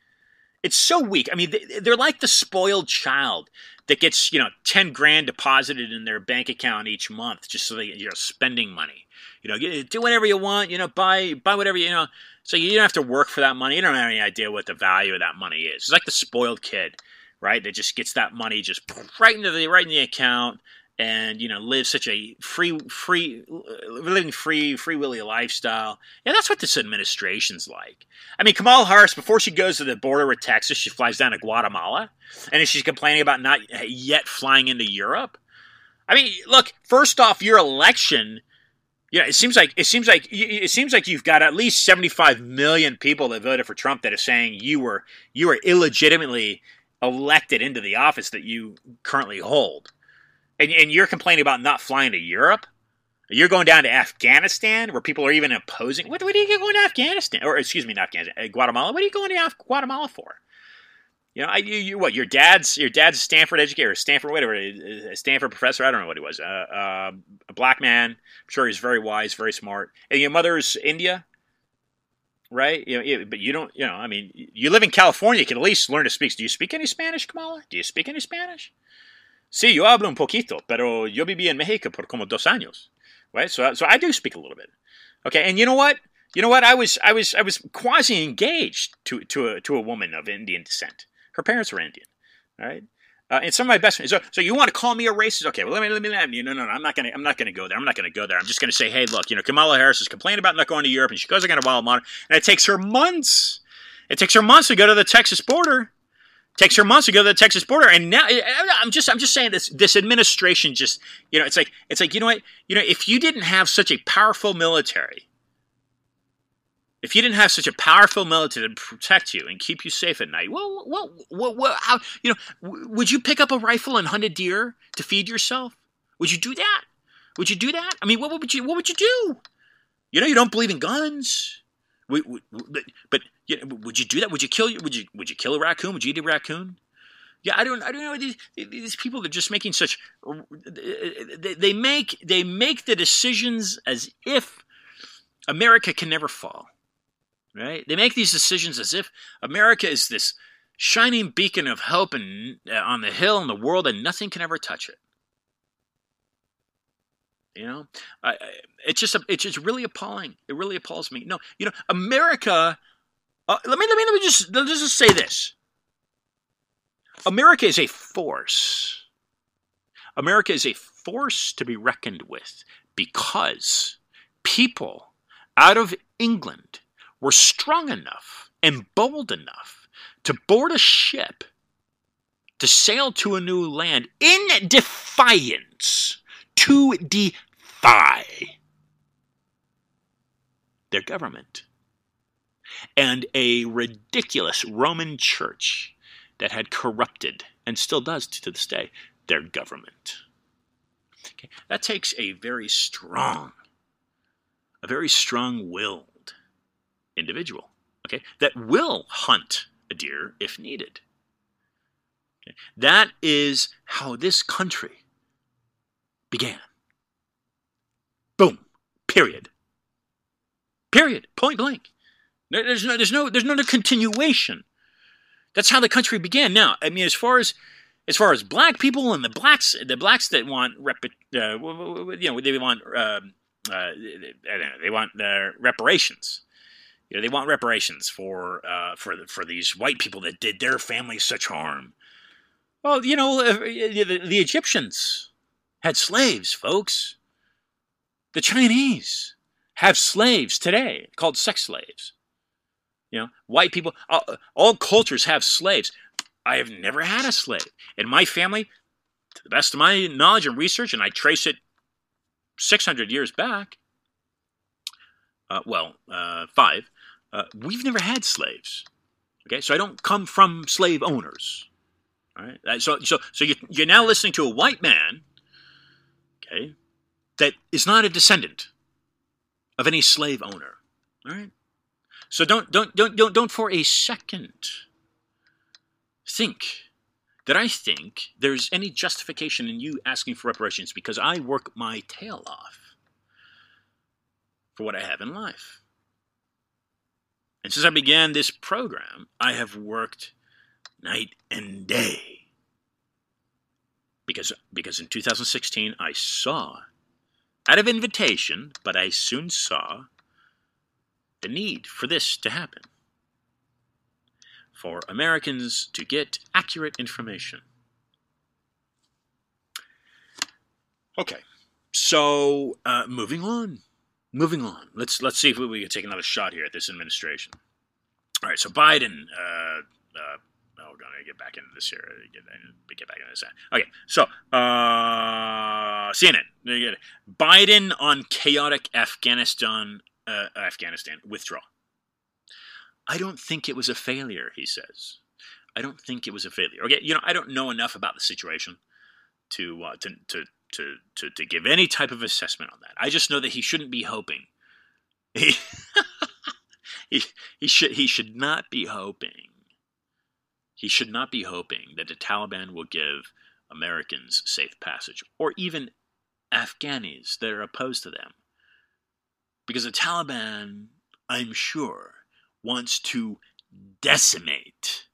It's so weak. I mean, they're like the spoiled child that gets you know ten grand deposited in their bank account each month just so they you know spending money. You know, do whatever you want. You know, buy buy whatever you know. So you don't have to work for that money. You don't have any idea what the value of that money is. It's like the spoiled kid, right? That just gets that money just right into the right in the account and you know live such a free free living free free willy lifestyle yeah that's what this administration's like i mean kamala harris before she goes to the border with texas she flies down to guatemala and she's complaining about not yet flying into europe i mean look first off your election yeah, it seems like it seems like it seems like you've got at least 75 million people that voted for Trump that are saying you were you were illegitimately elected into the office that you currently hold. And, and you're complaining about not flying to Europe? You're going down to Afghanistan where people are even opposing. What, what are you going to Afghanistan? Or, excuse me, not Afghanistan, uh, Guatemala. What are you going to Guatemala for? You know, I, you, you, what your dad's your dad's a Stanford educator, Stanford whatever, a Stanford professor. I don't know what he was. Uh, uh, a black man. I'm sure he's very wise, very smart. And your mother's India, right? You know, but you don't. You know, I mean, you live in California. You can at least learn to speak. Do you speak any Spanish, Kamala? Do you speak any Spanish? Sí, yo hablo un poquito, pero yo viví en México por como dos años. Right? So, so I do speak a little bit. Okay, and you know what? You know what? I was I was I was quasi engaged to to a to a woman of Indian descent. Her parents were Indian. All right. Uh, and some of my best friends. So, so you want to call me a racist? Okay, well let me let me let me. No, no, no. I'm not gonna I'm not gonna go there. I'm not gonna go there. I'm just gonna say, hey, look, you know, Kamala Harris is complaining about not going to Europe, and she goes again to Wild and it takes her months. It takes her months to go to the Texas border It takes her months to go to the Texas border, and now I'm just I'm just saying this this administration just you know it's like it's like you know what you know if you didn't have such a powerful military, if you didn't have such a powerful military to protect you and keep you safe at night, well, well, well, well how you know would you pick up a rifle and hunt a deer to feed yourself? Would you do that? Would you do that? I mean, what would you what would you do? You know, you don't believe in guns. But, but would you do that? Would you kill? Would you would you kill a raccoon? Would you eat a raccoon? Yeah, I don't. I don't know. These these people are just making such. They make they make the decisions as if America can never fall. Right? They make these decisions as if America is this shining beacon of hope and uh, on the hill in the world, and nothing can ever touch it. You know, I, I, it's just it's just really appalling. It really appalls me. No, you know, America. Uh, let me let me let me just let me just say this. America is a force. America is a force to be reckoned with because people out of England were strong enough and bold enough to board a ship to sail to a new land in defiance to defy their government and a ridiculous Roman church that had corrupted and still does to this day their government. Okay. That takes a very strong, a very strong willed individual, okay, that will hunt a deer if needed. Okay. That is how this country began. Boom. Period. Period. Point blank. There's no, there's no, there's no continuation. That's how the country began. Now, I mean, as far as as far as black people and the blacks, the blacks that want rep, uh, you know, they want, uh, uh, they want reparations. You know, they want reparations for uh, for for these white people that did their families such harm. Well, you know, uh, the, the Egyptians had slaves, folks. The Chinese have slaves today called sex slaves. You know, white people, all, all cultures have slaves. I have never had a slave. In my family, to the best of my knowledge and research, and I trace it 600 years back, uh, well, uh, five, uh, we've never had slaves. Okay, so I don't come from slave owners. All right, uh, so so so you, you're now listening to a white man, okay, that is not a descendant of any slave owner. All right, so don't don't don't don't don't for a second think that I think there's any justification in you asking for reparations because I work my tail off for what I have in life. And since I began this program, I have worked night and day. Because, because in 2016, I saw, out of invitation, but I soon saw the need for this to happen for Americans to get accurate information. Okay, so uh, moving on, moving on. Let's let's see if we, we can take another shot here at this administration. All right, so Biden. Uh, uh, oh, we're gonna get back into this here. Get, get back into this. Okay, so uh, CNN. Biden on chaotic Afghanistan. Uh, Afghanistan withdrawal. I don't think it was a failure, he says. I don't think it was a failure. Okay, you know, I don't know enough about the situation to uh, to, to to to to give any type of assessment on that. I just know that he shouldn't be hoping. He *laughs* he, he should he should not be hoping. He should not be hoping that the Taliban will give Americans safe passage, or even Afghanis that are opposed to them. Because the Taliban, I'm sure, wants to decimate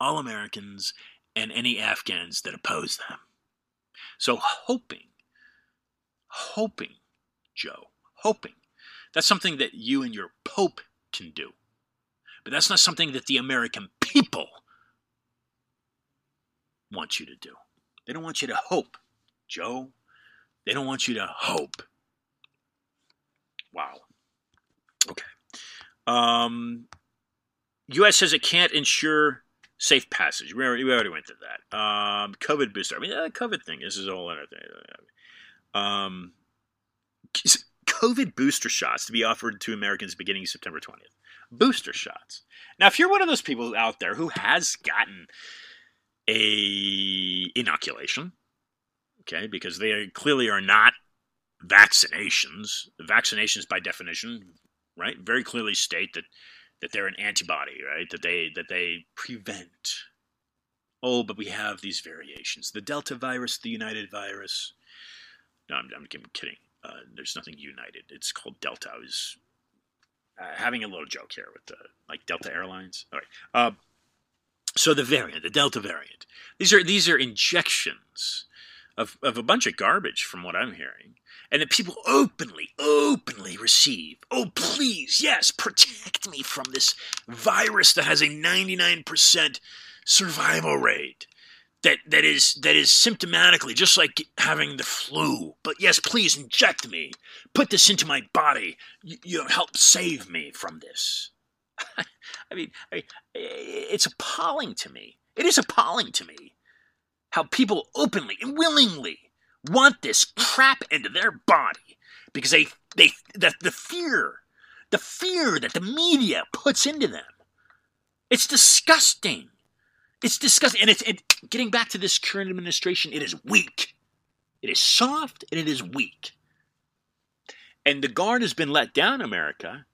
all Americans and any Afghans that oppose them. So, hoping, hoping, Joe, hoping, that's something that you and your Pope can do. But that's not something that the American people want you to do. They don't want you to hope, Joe. They don't want you to hope. Wow. Okay. Um, U.S. says it can't ensure safe passage. We already, we already went through that. Um, COVID booster. I mean, the COVID thing. This is all other thing. Um, COVID booster shots to be offered to Americans beginning September 20th. Booster shots. Now, if you're one of those people out there who has gotten a inoculation, okay, because they clearly are not vaccinations. Vaccinations, by definition, right, very clearly state that that they're an antibody, right? That they that they prevent. Oh, but we have these variations: the Delta virus, the United virus. No, I'm, I'm kidding. Uh, there's nothing united. It's called Delta. I was uh, having a little joke here with the like Delta Airlines. All right. Uh, So the variant, the Delta variant, these are these are injections of, of a bunch of garbage from what I'm hearing. And that people openly, openly receive. Oh, please, yes, protect me from this virus that has a 99% survival rate that that is that is symptomatically just like having the flu. But yes, please inject me. Put this into my body. You, you know, help save me from this. *laughs* I mean, I mean, it's appalling to me. It is appalling to me how people openly and willingly want this crap into their body because they they that the fear, the fear that the media puts into them. It's disgusting. It's disgusting. And it's it, getting back to this current administration, it is weak. It is soft and it is weak. And the guard has been let down, America.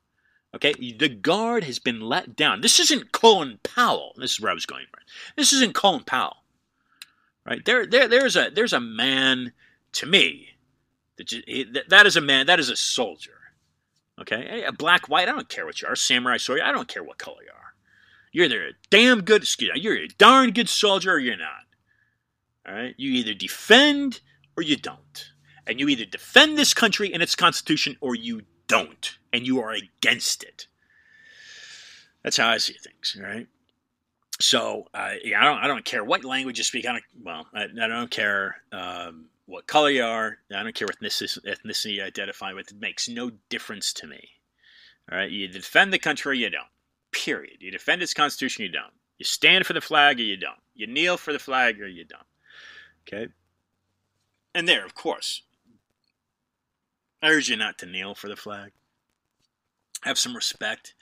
Okay, the guard has been let down. This isn't Colin Powell. This is where I was going. This isn't Colin Powell. Right there, there, there's a there's a man to me that that is a man. That is a soldier. Okay, a black, white. I don't care what you are. Samurai, sword. I don't care what color you are. You're either a damn good, excuse me, you're a darn good soldier or you're not. All right? You either defend or you don't. And you either defend this country and its constitution or you don't. And you are against it. That's how I see things, right? So, uh, yeah, I don't, I don't care what language you speak. I don't, well, I, I don't care um, what color you are. I don't care what ethnicity, ethnicity you identify with. It makes no difference to me. All right, you defend the country, or you don't. Period. You defend its constitution, you don't. You stand for the flag, or you don't. You kneel for the flag, or you don't. Okay? And there, of course, I urge you not to kneel for the flag. Have some respect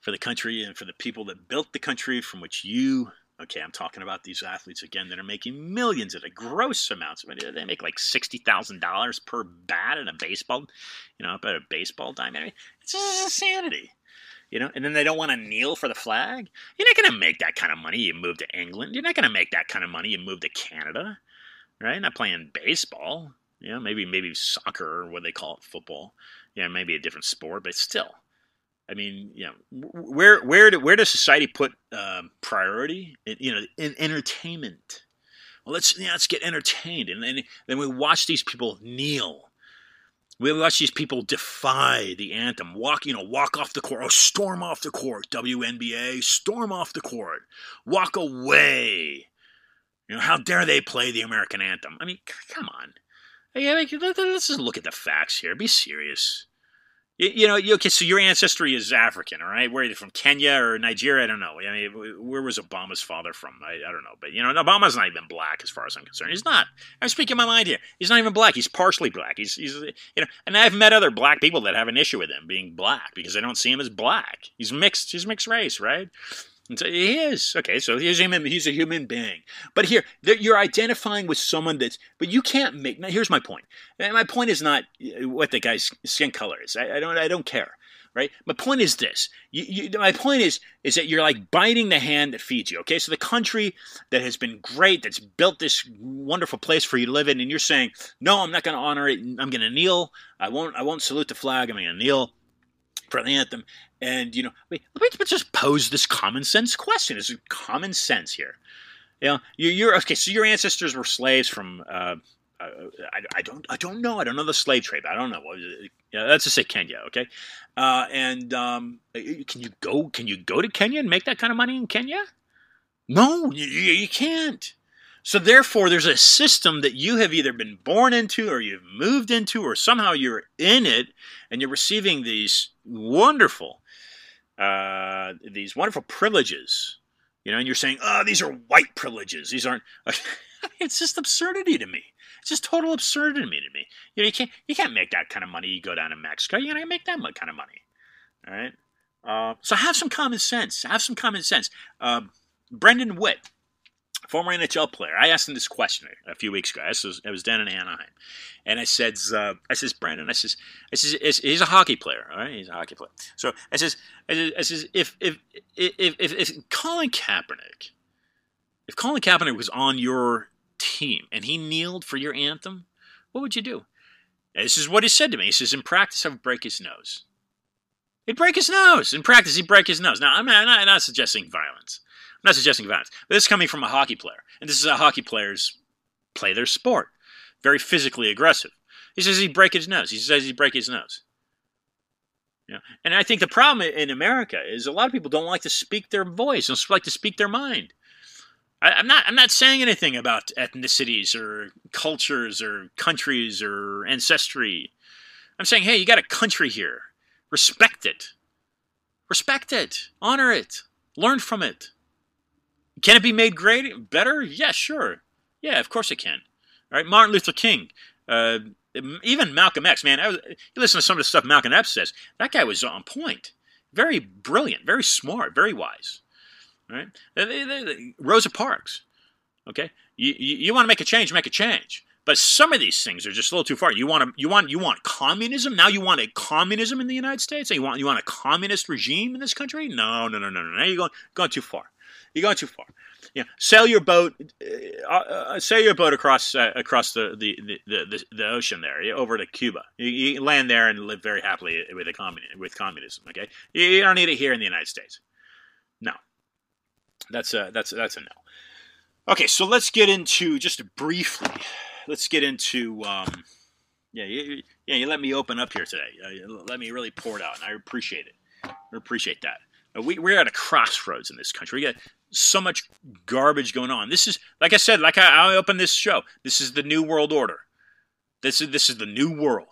for the country and for the people that built the country from which you okay i'm talking about these athletes again that are making millions at gross amounts I mean, they make like $60000 per bat in a baseball you know at a baseball diamond it's just insanity you know, and then they don't want to kneel for the flag. You're not going to make that kind of money. You move to England. You're not going to make that kind of money. You move to Canada, right? Not playing baseball. You know, maybe maybe soccer or what they call it, football. Yeah, maybe a different sport, but still. I mean, know, where where do, where does society put um, priority? In, you know, in entertainment. Well, let's yeah, let's get entertained, and then then we watch these people kneel we watch these people defy the anthem, walk, you know, walk off the court, oh, storm off the court, WNBA, storm off the court, walk away. You know, how dare they play the American anthem? I mean, come on. Hey, let's just look at the facts here. Be serious. You, know, okay, so your ancestry is African, all right? Where are you from? Kenya or Nigeria? I don't know. I mean, where was Obama's father from? I, I don't know. But, you know, Obama's not even black as far as I'm concerned. He's not. I'm speaking my mind here. He's not even black. He's partially black. He's, he's, you know, and I've met other black people that have an issue with him being black because they don't see him as black. He's mixed. He's mixed race, right? So he is okay. So he's a human. He's a human being. But here, you're identifying with someone that's. But you can't make. Now, here's my point. And my point is not uh, what the guy's skin color is. I, I don't. I don't care. Right. My point is this. You, you, my point is is that you're like biting the hand that feeds you. Okay. So the country that has been great, that's built this wonderful place for you to live in, and you're saying, no, I'm not going to honor it. I'm going to kneel. I won't. I won't salute the flag. I'm going to kneel for the anthem. And, you know, let me just pose this common sense question. Is it common sense here? You know, you're, okay. So your ancestors were slaves from. Uh, uh, I, I, don't. I don't know. I don't know the slave trade. I don't know. Yeah, let's just say Kenya. Okay. Uh, and um, can you go? Can you go to Kenya and make that kind of money in Kenya? No, you, you can't. So therefore, there's a system that you have either been born into, or you've moved into, or somehow you're in it, and you're receiving these wonderful uh, these wonderful privileges, you know, and you're saying, oh, these are white privileges. These aren't. *laughs* it's just absurdity to me. It's just total absurdity to me. You know, you can't you can't make that kind of money. You go down to Mexico, you gotta make that kind of money. All right. Uh, so have some common sense. Have some common sense. Uh, Brendan Witt former NHL player. I asked him this question a few weeks ago. I was, I was down in Anaheim, and I said, uh, "I says Brandon, I says, I says, he's a hockey player, all right? He's a hockey player. So I says, I says, I if, if if if if Colin Kaepernick, if Colin Kaepernick was on your team and he kneeled for your anthem, what would you do?" And this is what he said to me. He says, "In practice, I would break his nose." He'd break his nose. In practice, he'd break his nose. Now, I'm not, I'm not suggesting violence. I'm not suggesting violence. But this is coming from a hockey player, and this is how hockey players play their sport. Very physically aggressive. He says he'd break his nose. He says he'd break his nose. Yeah. And I think the problem in America is a lot of people don't like to speak their voice, don't like to speak their mind. I, am not. I'm not saying anything about ethnicities or cultures or countries or ancestry. I'm saying, hey, you got a country here. Respect it. Respect it. Honor it. Learn from it. Can it be made great, better? Yeah, sure. Yeah, of course it can. All right, Martin Luther King, uh, even Malcolm X. Man, I was, you listen to some of the stuff Malcolm X says. That guy was on point. Very brilliant. Very smart. Very wise. Right? Rosa Parks. Okay, you, you, you want to make a change, make a change. But some of these things are just a little too far. You want to, you want you want communism now. You want a communism in the United States. You want you want a communist regime in this country? No, no, no, no, no. Now you're going going too far. You're going too far. Yeah, sail your boat, uh, uh, sail your boat across uh, across the the, the, the, the ocean there over to Cuba. You, you, land there and live very happily with a communi- with communism. Okay, you don't need it here in the United States. No, that's a that's that's a no. Okay, so let's get into just briefly. Let's get into um, yeah, you, yeah. You let me open up here today. Uh, let me really pour it out, and I appreciate it. I appreciate that. Uh, we, we're at a crossroads in this country. We got so much garbage going on. This is, like I said, like I, I opened this show. This is the new world order. This is this is the new world.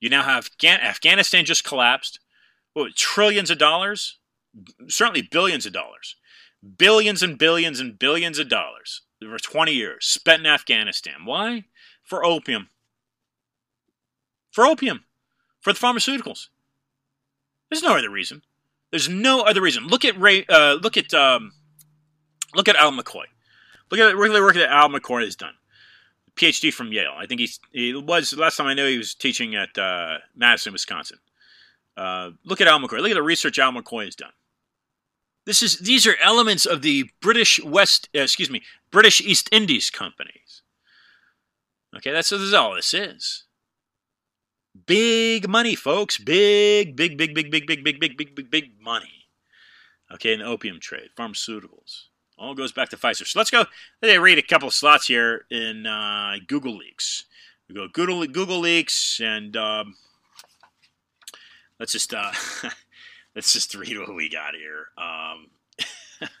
You now have Afghanistan just collapsed. What, trillions of dollars, certainly billions of dollars billions and billions and billions of dollars for 20 years spent in Afghanistan. Why? For opium. For opium. For the pharmaceuticals. There's no other reason. There's no other reason. Look at Ray. Uh, look at um, look at Al McCoy. Look at really work that Al McCoy has done. PhD from Yale. I think he's he was last time I knew he was teaching at uh, Madison, Wisconsin. Uh, look at Al McCoy. Look at the research Al McCoy has done. This is these are elements of the British West, uh, excuse me, British East Indies companies. Okay, that's, that's all this is. Big money, folks. Big, big, big, big, big, big, big, big, big, big, big money. Okay, in the opium trade, pharmaceuticals. All goes back to Pfizer. So let's go. Let's read a couple of slots here in uh, Google Leaks. We go Google Google Leaks, and um, let's just uh, *laughs* let's just read what we got here. Um,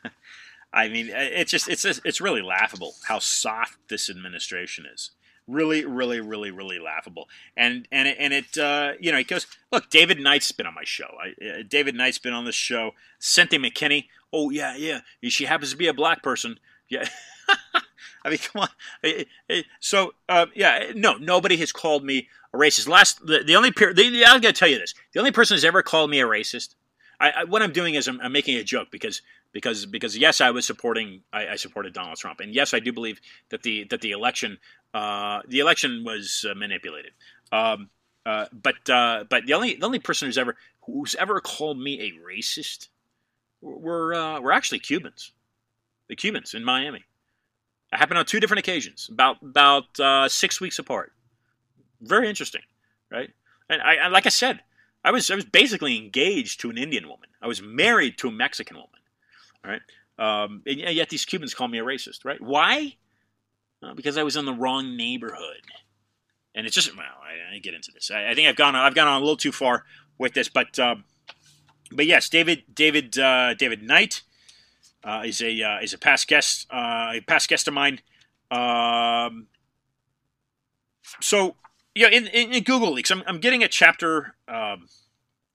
*laughs* I mean, it's just it's it's really laughable how soft this administration is. Really, really, really, really laughable. And and it, and it uh, you know he goes look. David Knight's been on my show. I, uh, David Knight's been on this show. Cynthia McKinney. Oh yeah, yeah. She happens to be a black person. Yeah. *laughs* I mean, come on. So, uh, yeah, no, nobody has called me a racist. Last, the, the only, per- the, the, I'm going to tell you this: the only person who's ever called me a racist I, I, what I'm doing is I'm, I'm, making a joke because because because yes, I was supporting I, I, supported Donald Trump, and yes, I do believe that the that the election uh, the election was uh, manipulated. Um, uh, but uh, but the only the only person who's ever who's ever called me a racist were uh, were actually Cubans, the Cubans in Miami. It happened on two different occasions, about about uh, six weeks apart. Very interesting, right? And I, like I said, I was I was basically engaged to an Indian woman. I was married to a Mexican woman. Right? Um, and yet these Cubans call me a racist, right? Why? Uh, because I was in the wrong neighborhood. And it's just well, I, I get into this. I, I, think I've gone I've gone on a little too far with this, but um, but yes, David David uh, David Knight uh, is a uh, is a past guest uh, a past guest of mine. Um, so yeah, in, in, in, Google Leaks, I'm, I'm getting a chapter um,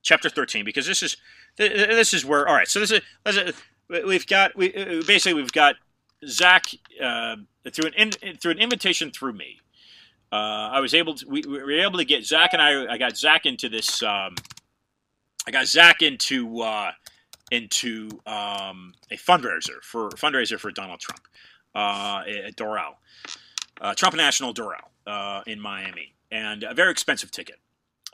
chapter 13 because this is this is where all right. So this is we've got we uh, basically we've got Zach uh, through an in, through an invitation through me. I was able to we, we, were able to get Zach and I. I got Zach into this. Um, I got Zach into uh, into um, a fundraiser for fundraiser for Donald Trump uh, at Doral, uh, Trump National Doral uh, in Miami and a very expensive ticket.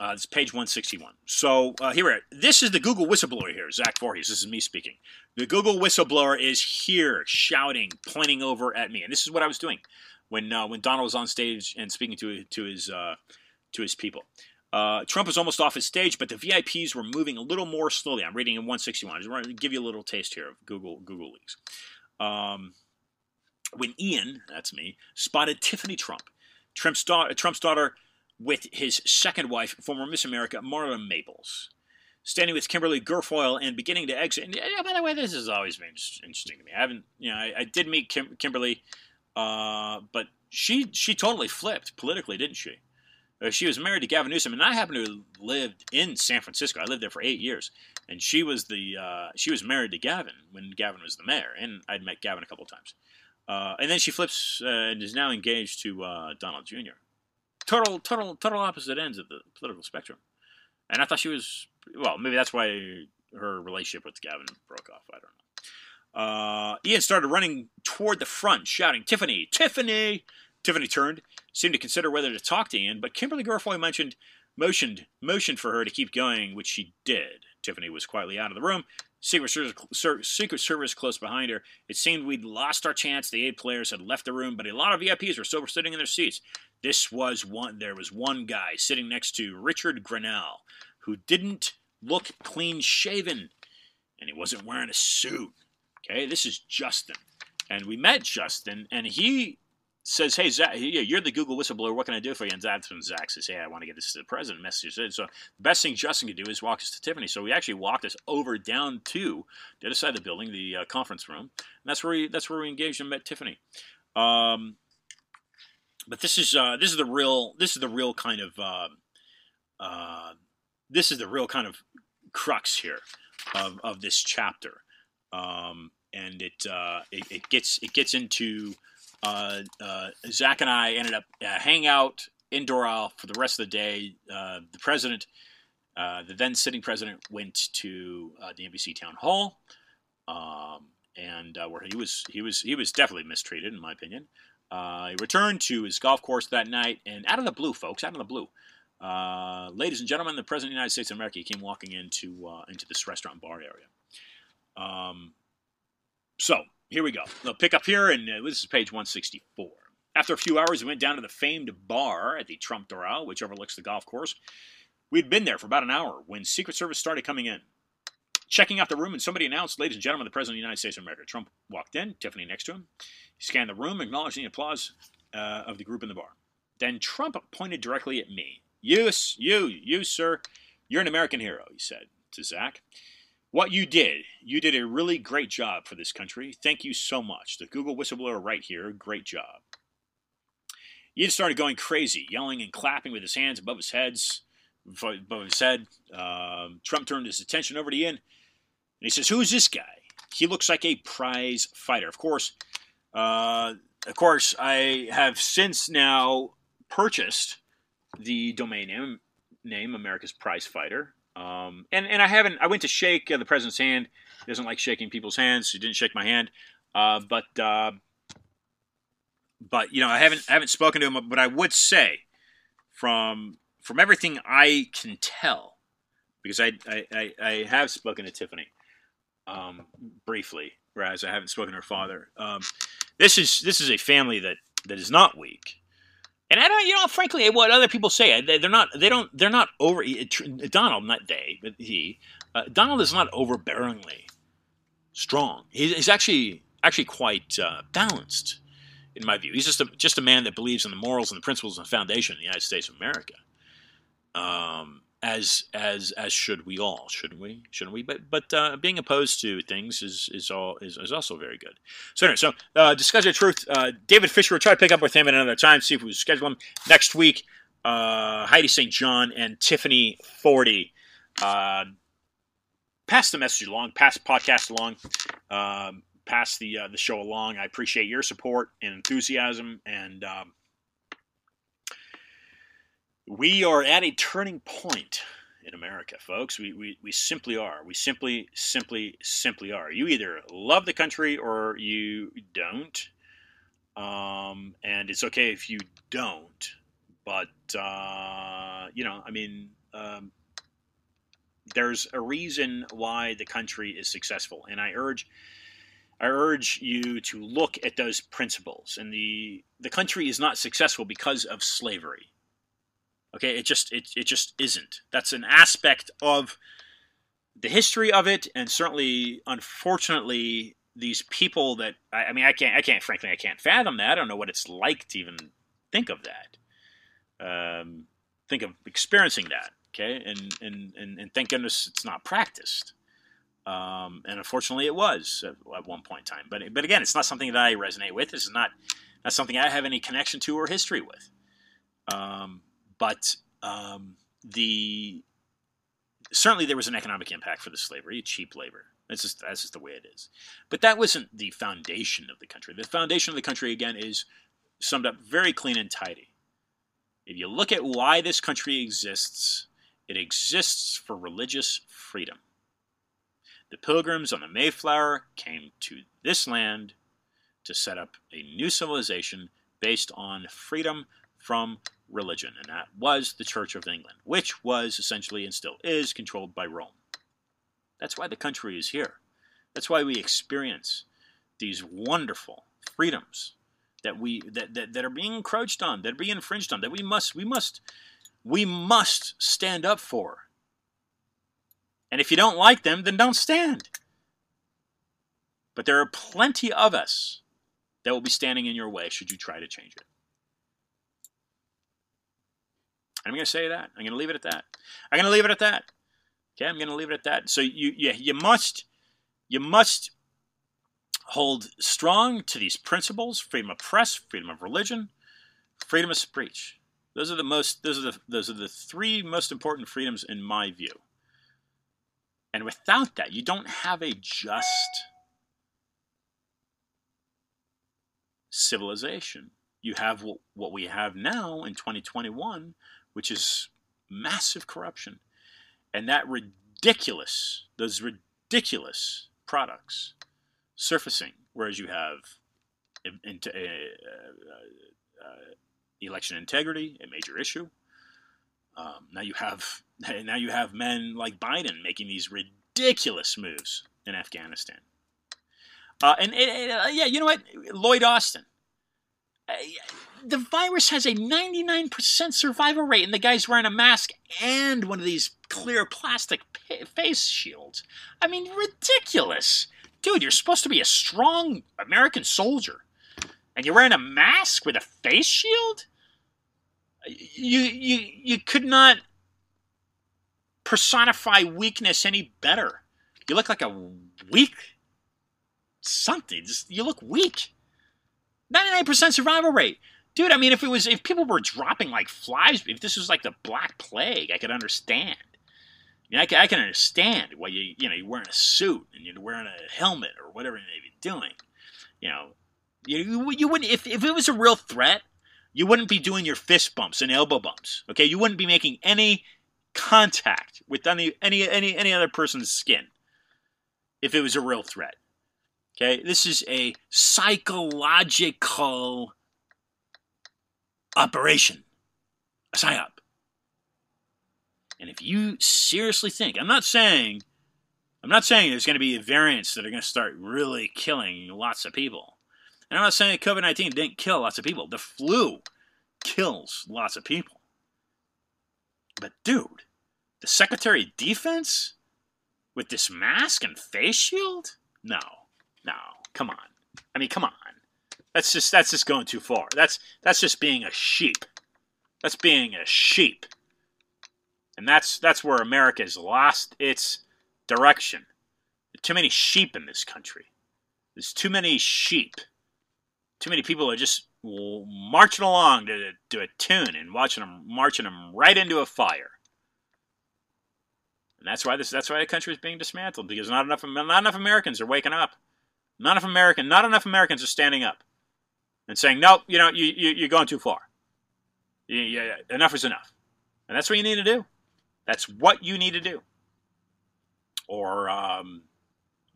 Uh, it's page 161. So uh, here, we are. this is the Google whistleblower here, Zach Vorhies. This is me speaking. The Google whistleblower is here, shouting, pointing over at me, and this is what I was doing when uh, when Donald was on stage and speaking to to his uh, to his people. Uh, Trump was almost off his stage, but the VIPs were moving a little more slowly. I'm reading in 161. I just want to give you a little taste here of Google Google leaks. Um, when Ian, that's me, spotted Tiffany Trump, Trump's daughter, Trump's daughter with his second wife, former Miss America, Marla Maples, standing with Kimberly Guilfoyle and beginning to exit. And yeah, by the way, this has always been interesting to me. I haven't, you know, I, I did meet Kim, Kimberly, uh, but she she totally flipped politically, didn't she? Uh, she was married to Gavin Newsom, and I happen to have lived in San Francisco. I lived there for eight years, and she was the uh, she was married to Gavin when Gavin was the mayor, and I'd met Gavin a couple times. Uh, and then she flips uh, and is now engaged to uh, Donald Jr. Total, total, total opposite ends of the political spectrum. And I thought she was well. Maybe that's why her relationship with Gavin broke off. I don't know. Uh, Ian started running toward the front, shouting, "Tiffany, Tiffany!" Tiffany turned, seemed to consider whether to talk to Ian, but Kimberly Guilfoyle mentioned motioned motioned for her to keep going, which she did. Tiffany was quietly out of the room, Secret Service, Secret Service close behind her. It seemed we'd lost our chance. The eight players had left the room, but a lot of VIPs were still sitting in their seats. This was one. There was one guy sitting next to Richard Grenell, who didn't look clean shaven, and he wasn't wearing a suit. Okay, this is Justin, and we met Justin, and he says, "Hey Zach, you're the Google whistleblower. What can I do for you?" And that's when Zach says, "Hey, I want to get this to the president." Message So the best thing Justin could do is walk us to Tiffany. So we actually walked us over down to the other side of the building, the uh, conference room, and that's where we that's where we engaged and met Tiffany. Um, but this is uh, this is the real this is the real kind of uh, uh, this is the real kind of crux here of, of this chapter, um, and it, uh, it, it gets it gets into uh, uh, Zach and I ended up uh, hang out in Doral for the rest of the day. Uh, the president, uh, the then sitting president, went to uh, the NBC town hall, um, and where he was he was he was definitely mistreated, in my opinion. he returned to his golf course that night, and out of the blue, folks, out of the blue. ladies and gentlemen, the President of the United States of America came walking into into this restaurant bar area. Um, so here we go. I'll pick up here, and uh, this is page 164. After a few hours, we went down to the famed bar at the Trump Doral, which overlooks the golf course. We'd been there for about an hour when Secret Service started coming in. Checking out the room, and somebody announced, Ladies and gentlemen, the President of the United States of America. Trump walked in, Tiffany next to him. He scanned the room, acknowledging the applause uh, of the group in the bar. Then Trump pointed directly at me. You, you, you, sir, you're an American hero, he said to Zach. What you did, you did a really great job for this country. Thank you so much. The Google whistleblower right here, great job. Ian started going crazy, yelling and clapping with his hands above his heads, above his head. Um, Trump turned his attention over to Ian, and he says, "Who's this guy? He looks like a prize fighter." Of course, uh, of course, I have since now purchased the domain name, name America's Prize Fighter. Um, and and I haven't. I went to shake uh, the president's hand. He doesn't like shaking people's hands. He didn't shake my hand. Uh, but uh, but you know, I haven't I haven't spoken to him. But I would say, from from everything I can tell, because I I, I, I have spoken to Tiffany um, briefly, whereas I haven't spoken to her father. Um, this is this is a family that that is not weak. And I don't, you know, frankly, what other people say, they're not, they don't, they're not over. Donald, not they, but he. Uh, Donald is not overbearingly strong. He's actually actually quite uh, balanced, in my view. He's just a just a man that believes in the morals and the principles and the foundation of the United States of America. Um, as as as should we all, shouldn't we? Shouldn't we? But but uh, being opposed to things is is all is, is also very good. So anyway, so uh, discussion of truth. Uh, David Fisher. We'll try to pick up with him at another time. See if we can schedule him next week. Uh, Heidi St. John and Tiffany Forte. Uh, pass the message along. Pass the podcast along. Um, pass the uh, the show along. I appreciate your support and enthusiasm and. Um, we are at a turning point in America, folks. We, we, we simply are. We simply, simply, simply are. You either love the country or you don't. Um, and it's okay if you don't. But, uh, you know, I mean, um, there's a reason why the country is successful. And I urge. I urge you to look at those principles. And the the country is not successful because of slavery. Okay, it just it, it just isn't. That's an aspect of the history of it, and certainly, unfortunately, these people that I, I mean, I can't, I can't, frankly, I can't fathom that. I don't know what it's like to even think of that. Um, think of experiencing that. Okay, and and and, and thank goodness it's not practiced. Um, and unfortunately, it was at, at, one point in time. But but again, it's not something that I resonate with. This is not not something I have any connection to or history with. Um, but um, the certainly there was an economic impact for the slavery, cheap labor. That's just that's just the way it is. But that wasn't the foundation of the country. The foundation of the country again is summed up very clean and tidy. If you look at why this country exists, it exists for religious freedom. The pilgrims on the Mayflower came to this land to set up a new civilization based on freedom from religion, and that was the Church of England, which was essentially and still is controlled by Rome. That's why the country is here. That's why we experience these wonderful freedoms that we that, that, that are being encroached on, that are being infringed on, that we must we must we must stand up for. And if you don't like them, then don't stand. But there are plenty of us that will be standing in your way should you try to change it. I'm going to say that. I'm going to leave it at that. I'm going to leave it at that. Okay, I'm going to leave it at that. So you, you, you must, you must hold strong to these principles: freedom of press, freedom of religion, freedom of speech. Those are the most. Those are the. Those are the three most important freedoms in my view. And without that, you don't have a just civilization. You have what we have now in 2021, which is massive corruption. And that ridiculous, those ridiculous products surfacing, whereas you have in, uh, uh, uh, election integrity, a major issue. Um, now you have *laughs* now you have men like Biden making these ridiculous moves in Afghanistan. Uh, and, and uh, yeah, you know what, Lloyd Austin. The virus has a 99% survival rate, and the guy's wearing a mask and one of these clear plastic face shields. I mean, ridiculous. Dude, you're supposed to be a strong American soldier, and you're wearing a mask with a face shield? You, you, you could not personify weakness any better. You look like a weak something. Just, you look weak. 99% survival rate dude. I mean, if it was if people were dropping like flies, if this was like the Black Plague, I could understand. I, mean, I, can, I can understand why you you know you're wearing a suit and you're wearing a helmet or whatever you may be doing. You know, you you wouldn't if if it was a real threat, you wouldn't be doing your fist bumps and elbow bumps. Okay, you wouldn't be making any contact with any any any any other person's skin if it was a real threat. Okay, this is a psychological operation, a psyop. And if you seriously think, I'm not saying, I'm not saying there's going to be variants that are going to start really killing lots of people. And I'm not saying COVID 19 didn't kill lots of people. The flu kills lots of people. But dude, the Secretary of Defense with this mask and face shield? No, no, come on. I mean, come on. That's just that's just going too far. That's that's just being a sheep. That's being a sheep. And that's that's where America's lost its direction. There's too many sheep in this country. There's too many sheep. Too many people are just marching along to, to a tune and watching them marching them right into a fire. And that's why this that's why the country is being dismantled because not enough not enough Americans are waking up. Not enough American not enough Americans are standing up and saying, "No, you know, you, you you're going too far. You, you, enough is enough," and that's what you need to do. That's what you need to do, or um,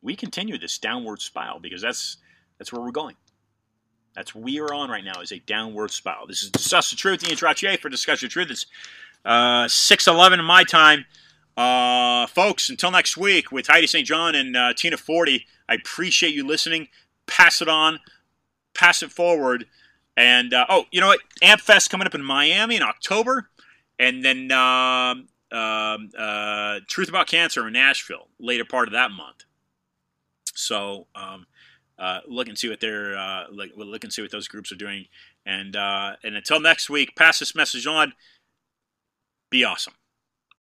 we continue this downward spiral because that's that's where we're going. That's what we are on right now is a downward spiral. This is discuss the truth. The Intrachier for discuss truth. It's uh, six eleven in my time. Uh, folks, until next week with Heidi St. John and uh, Tina Forte, I appreciate you listening. Pass it on pass it forward. And uh, oh, you know what? AmpFest coming up in Miami in October. and then um, um, uh, Truth About Cancer in Nashville later part of that month. So um, uh, look and see what they're uh, look, look and see what those groups are doing. And and until next week, pass this message on. Be awesome.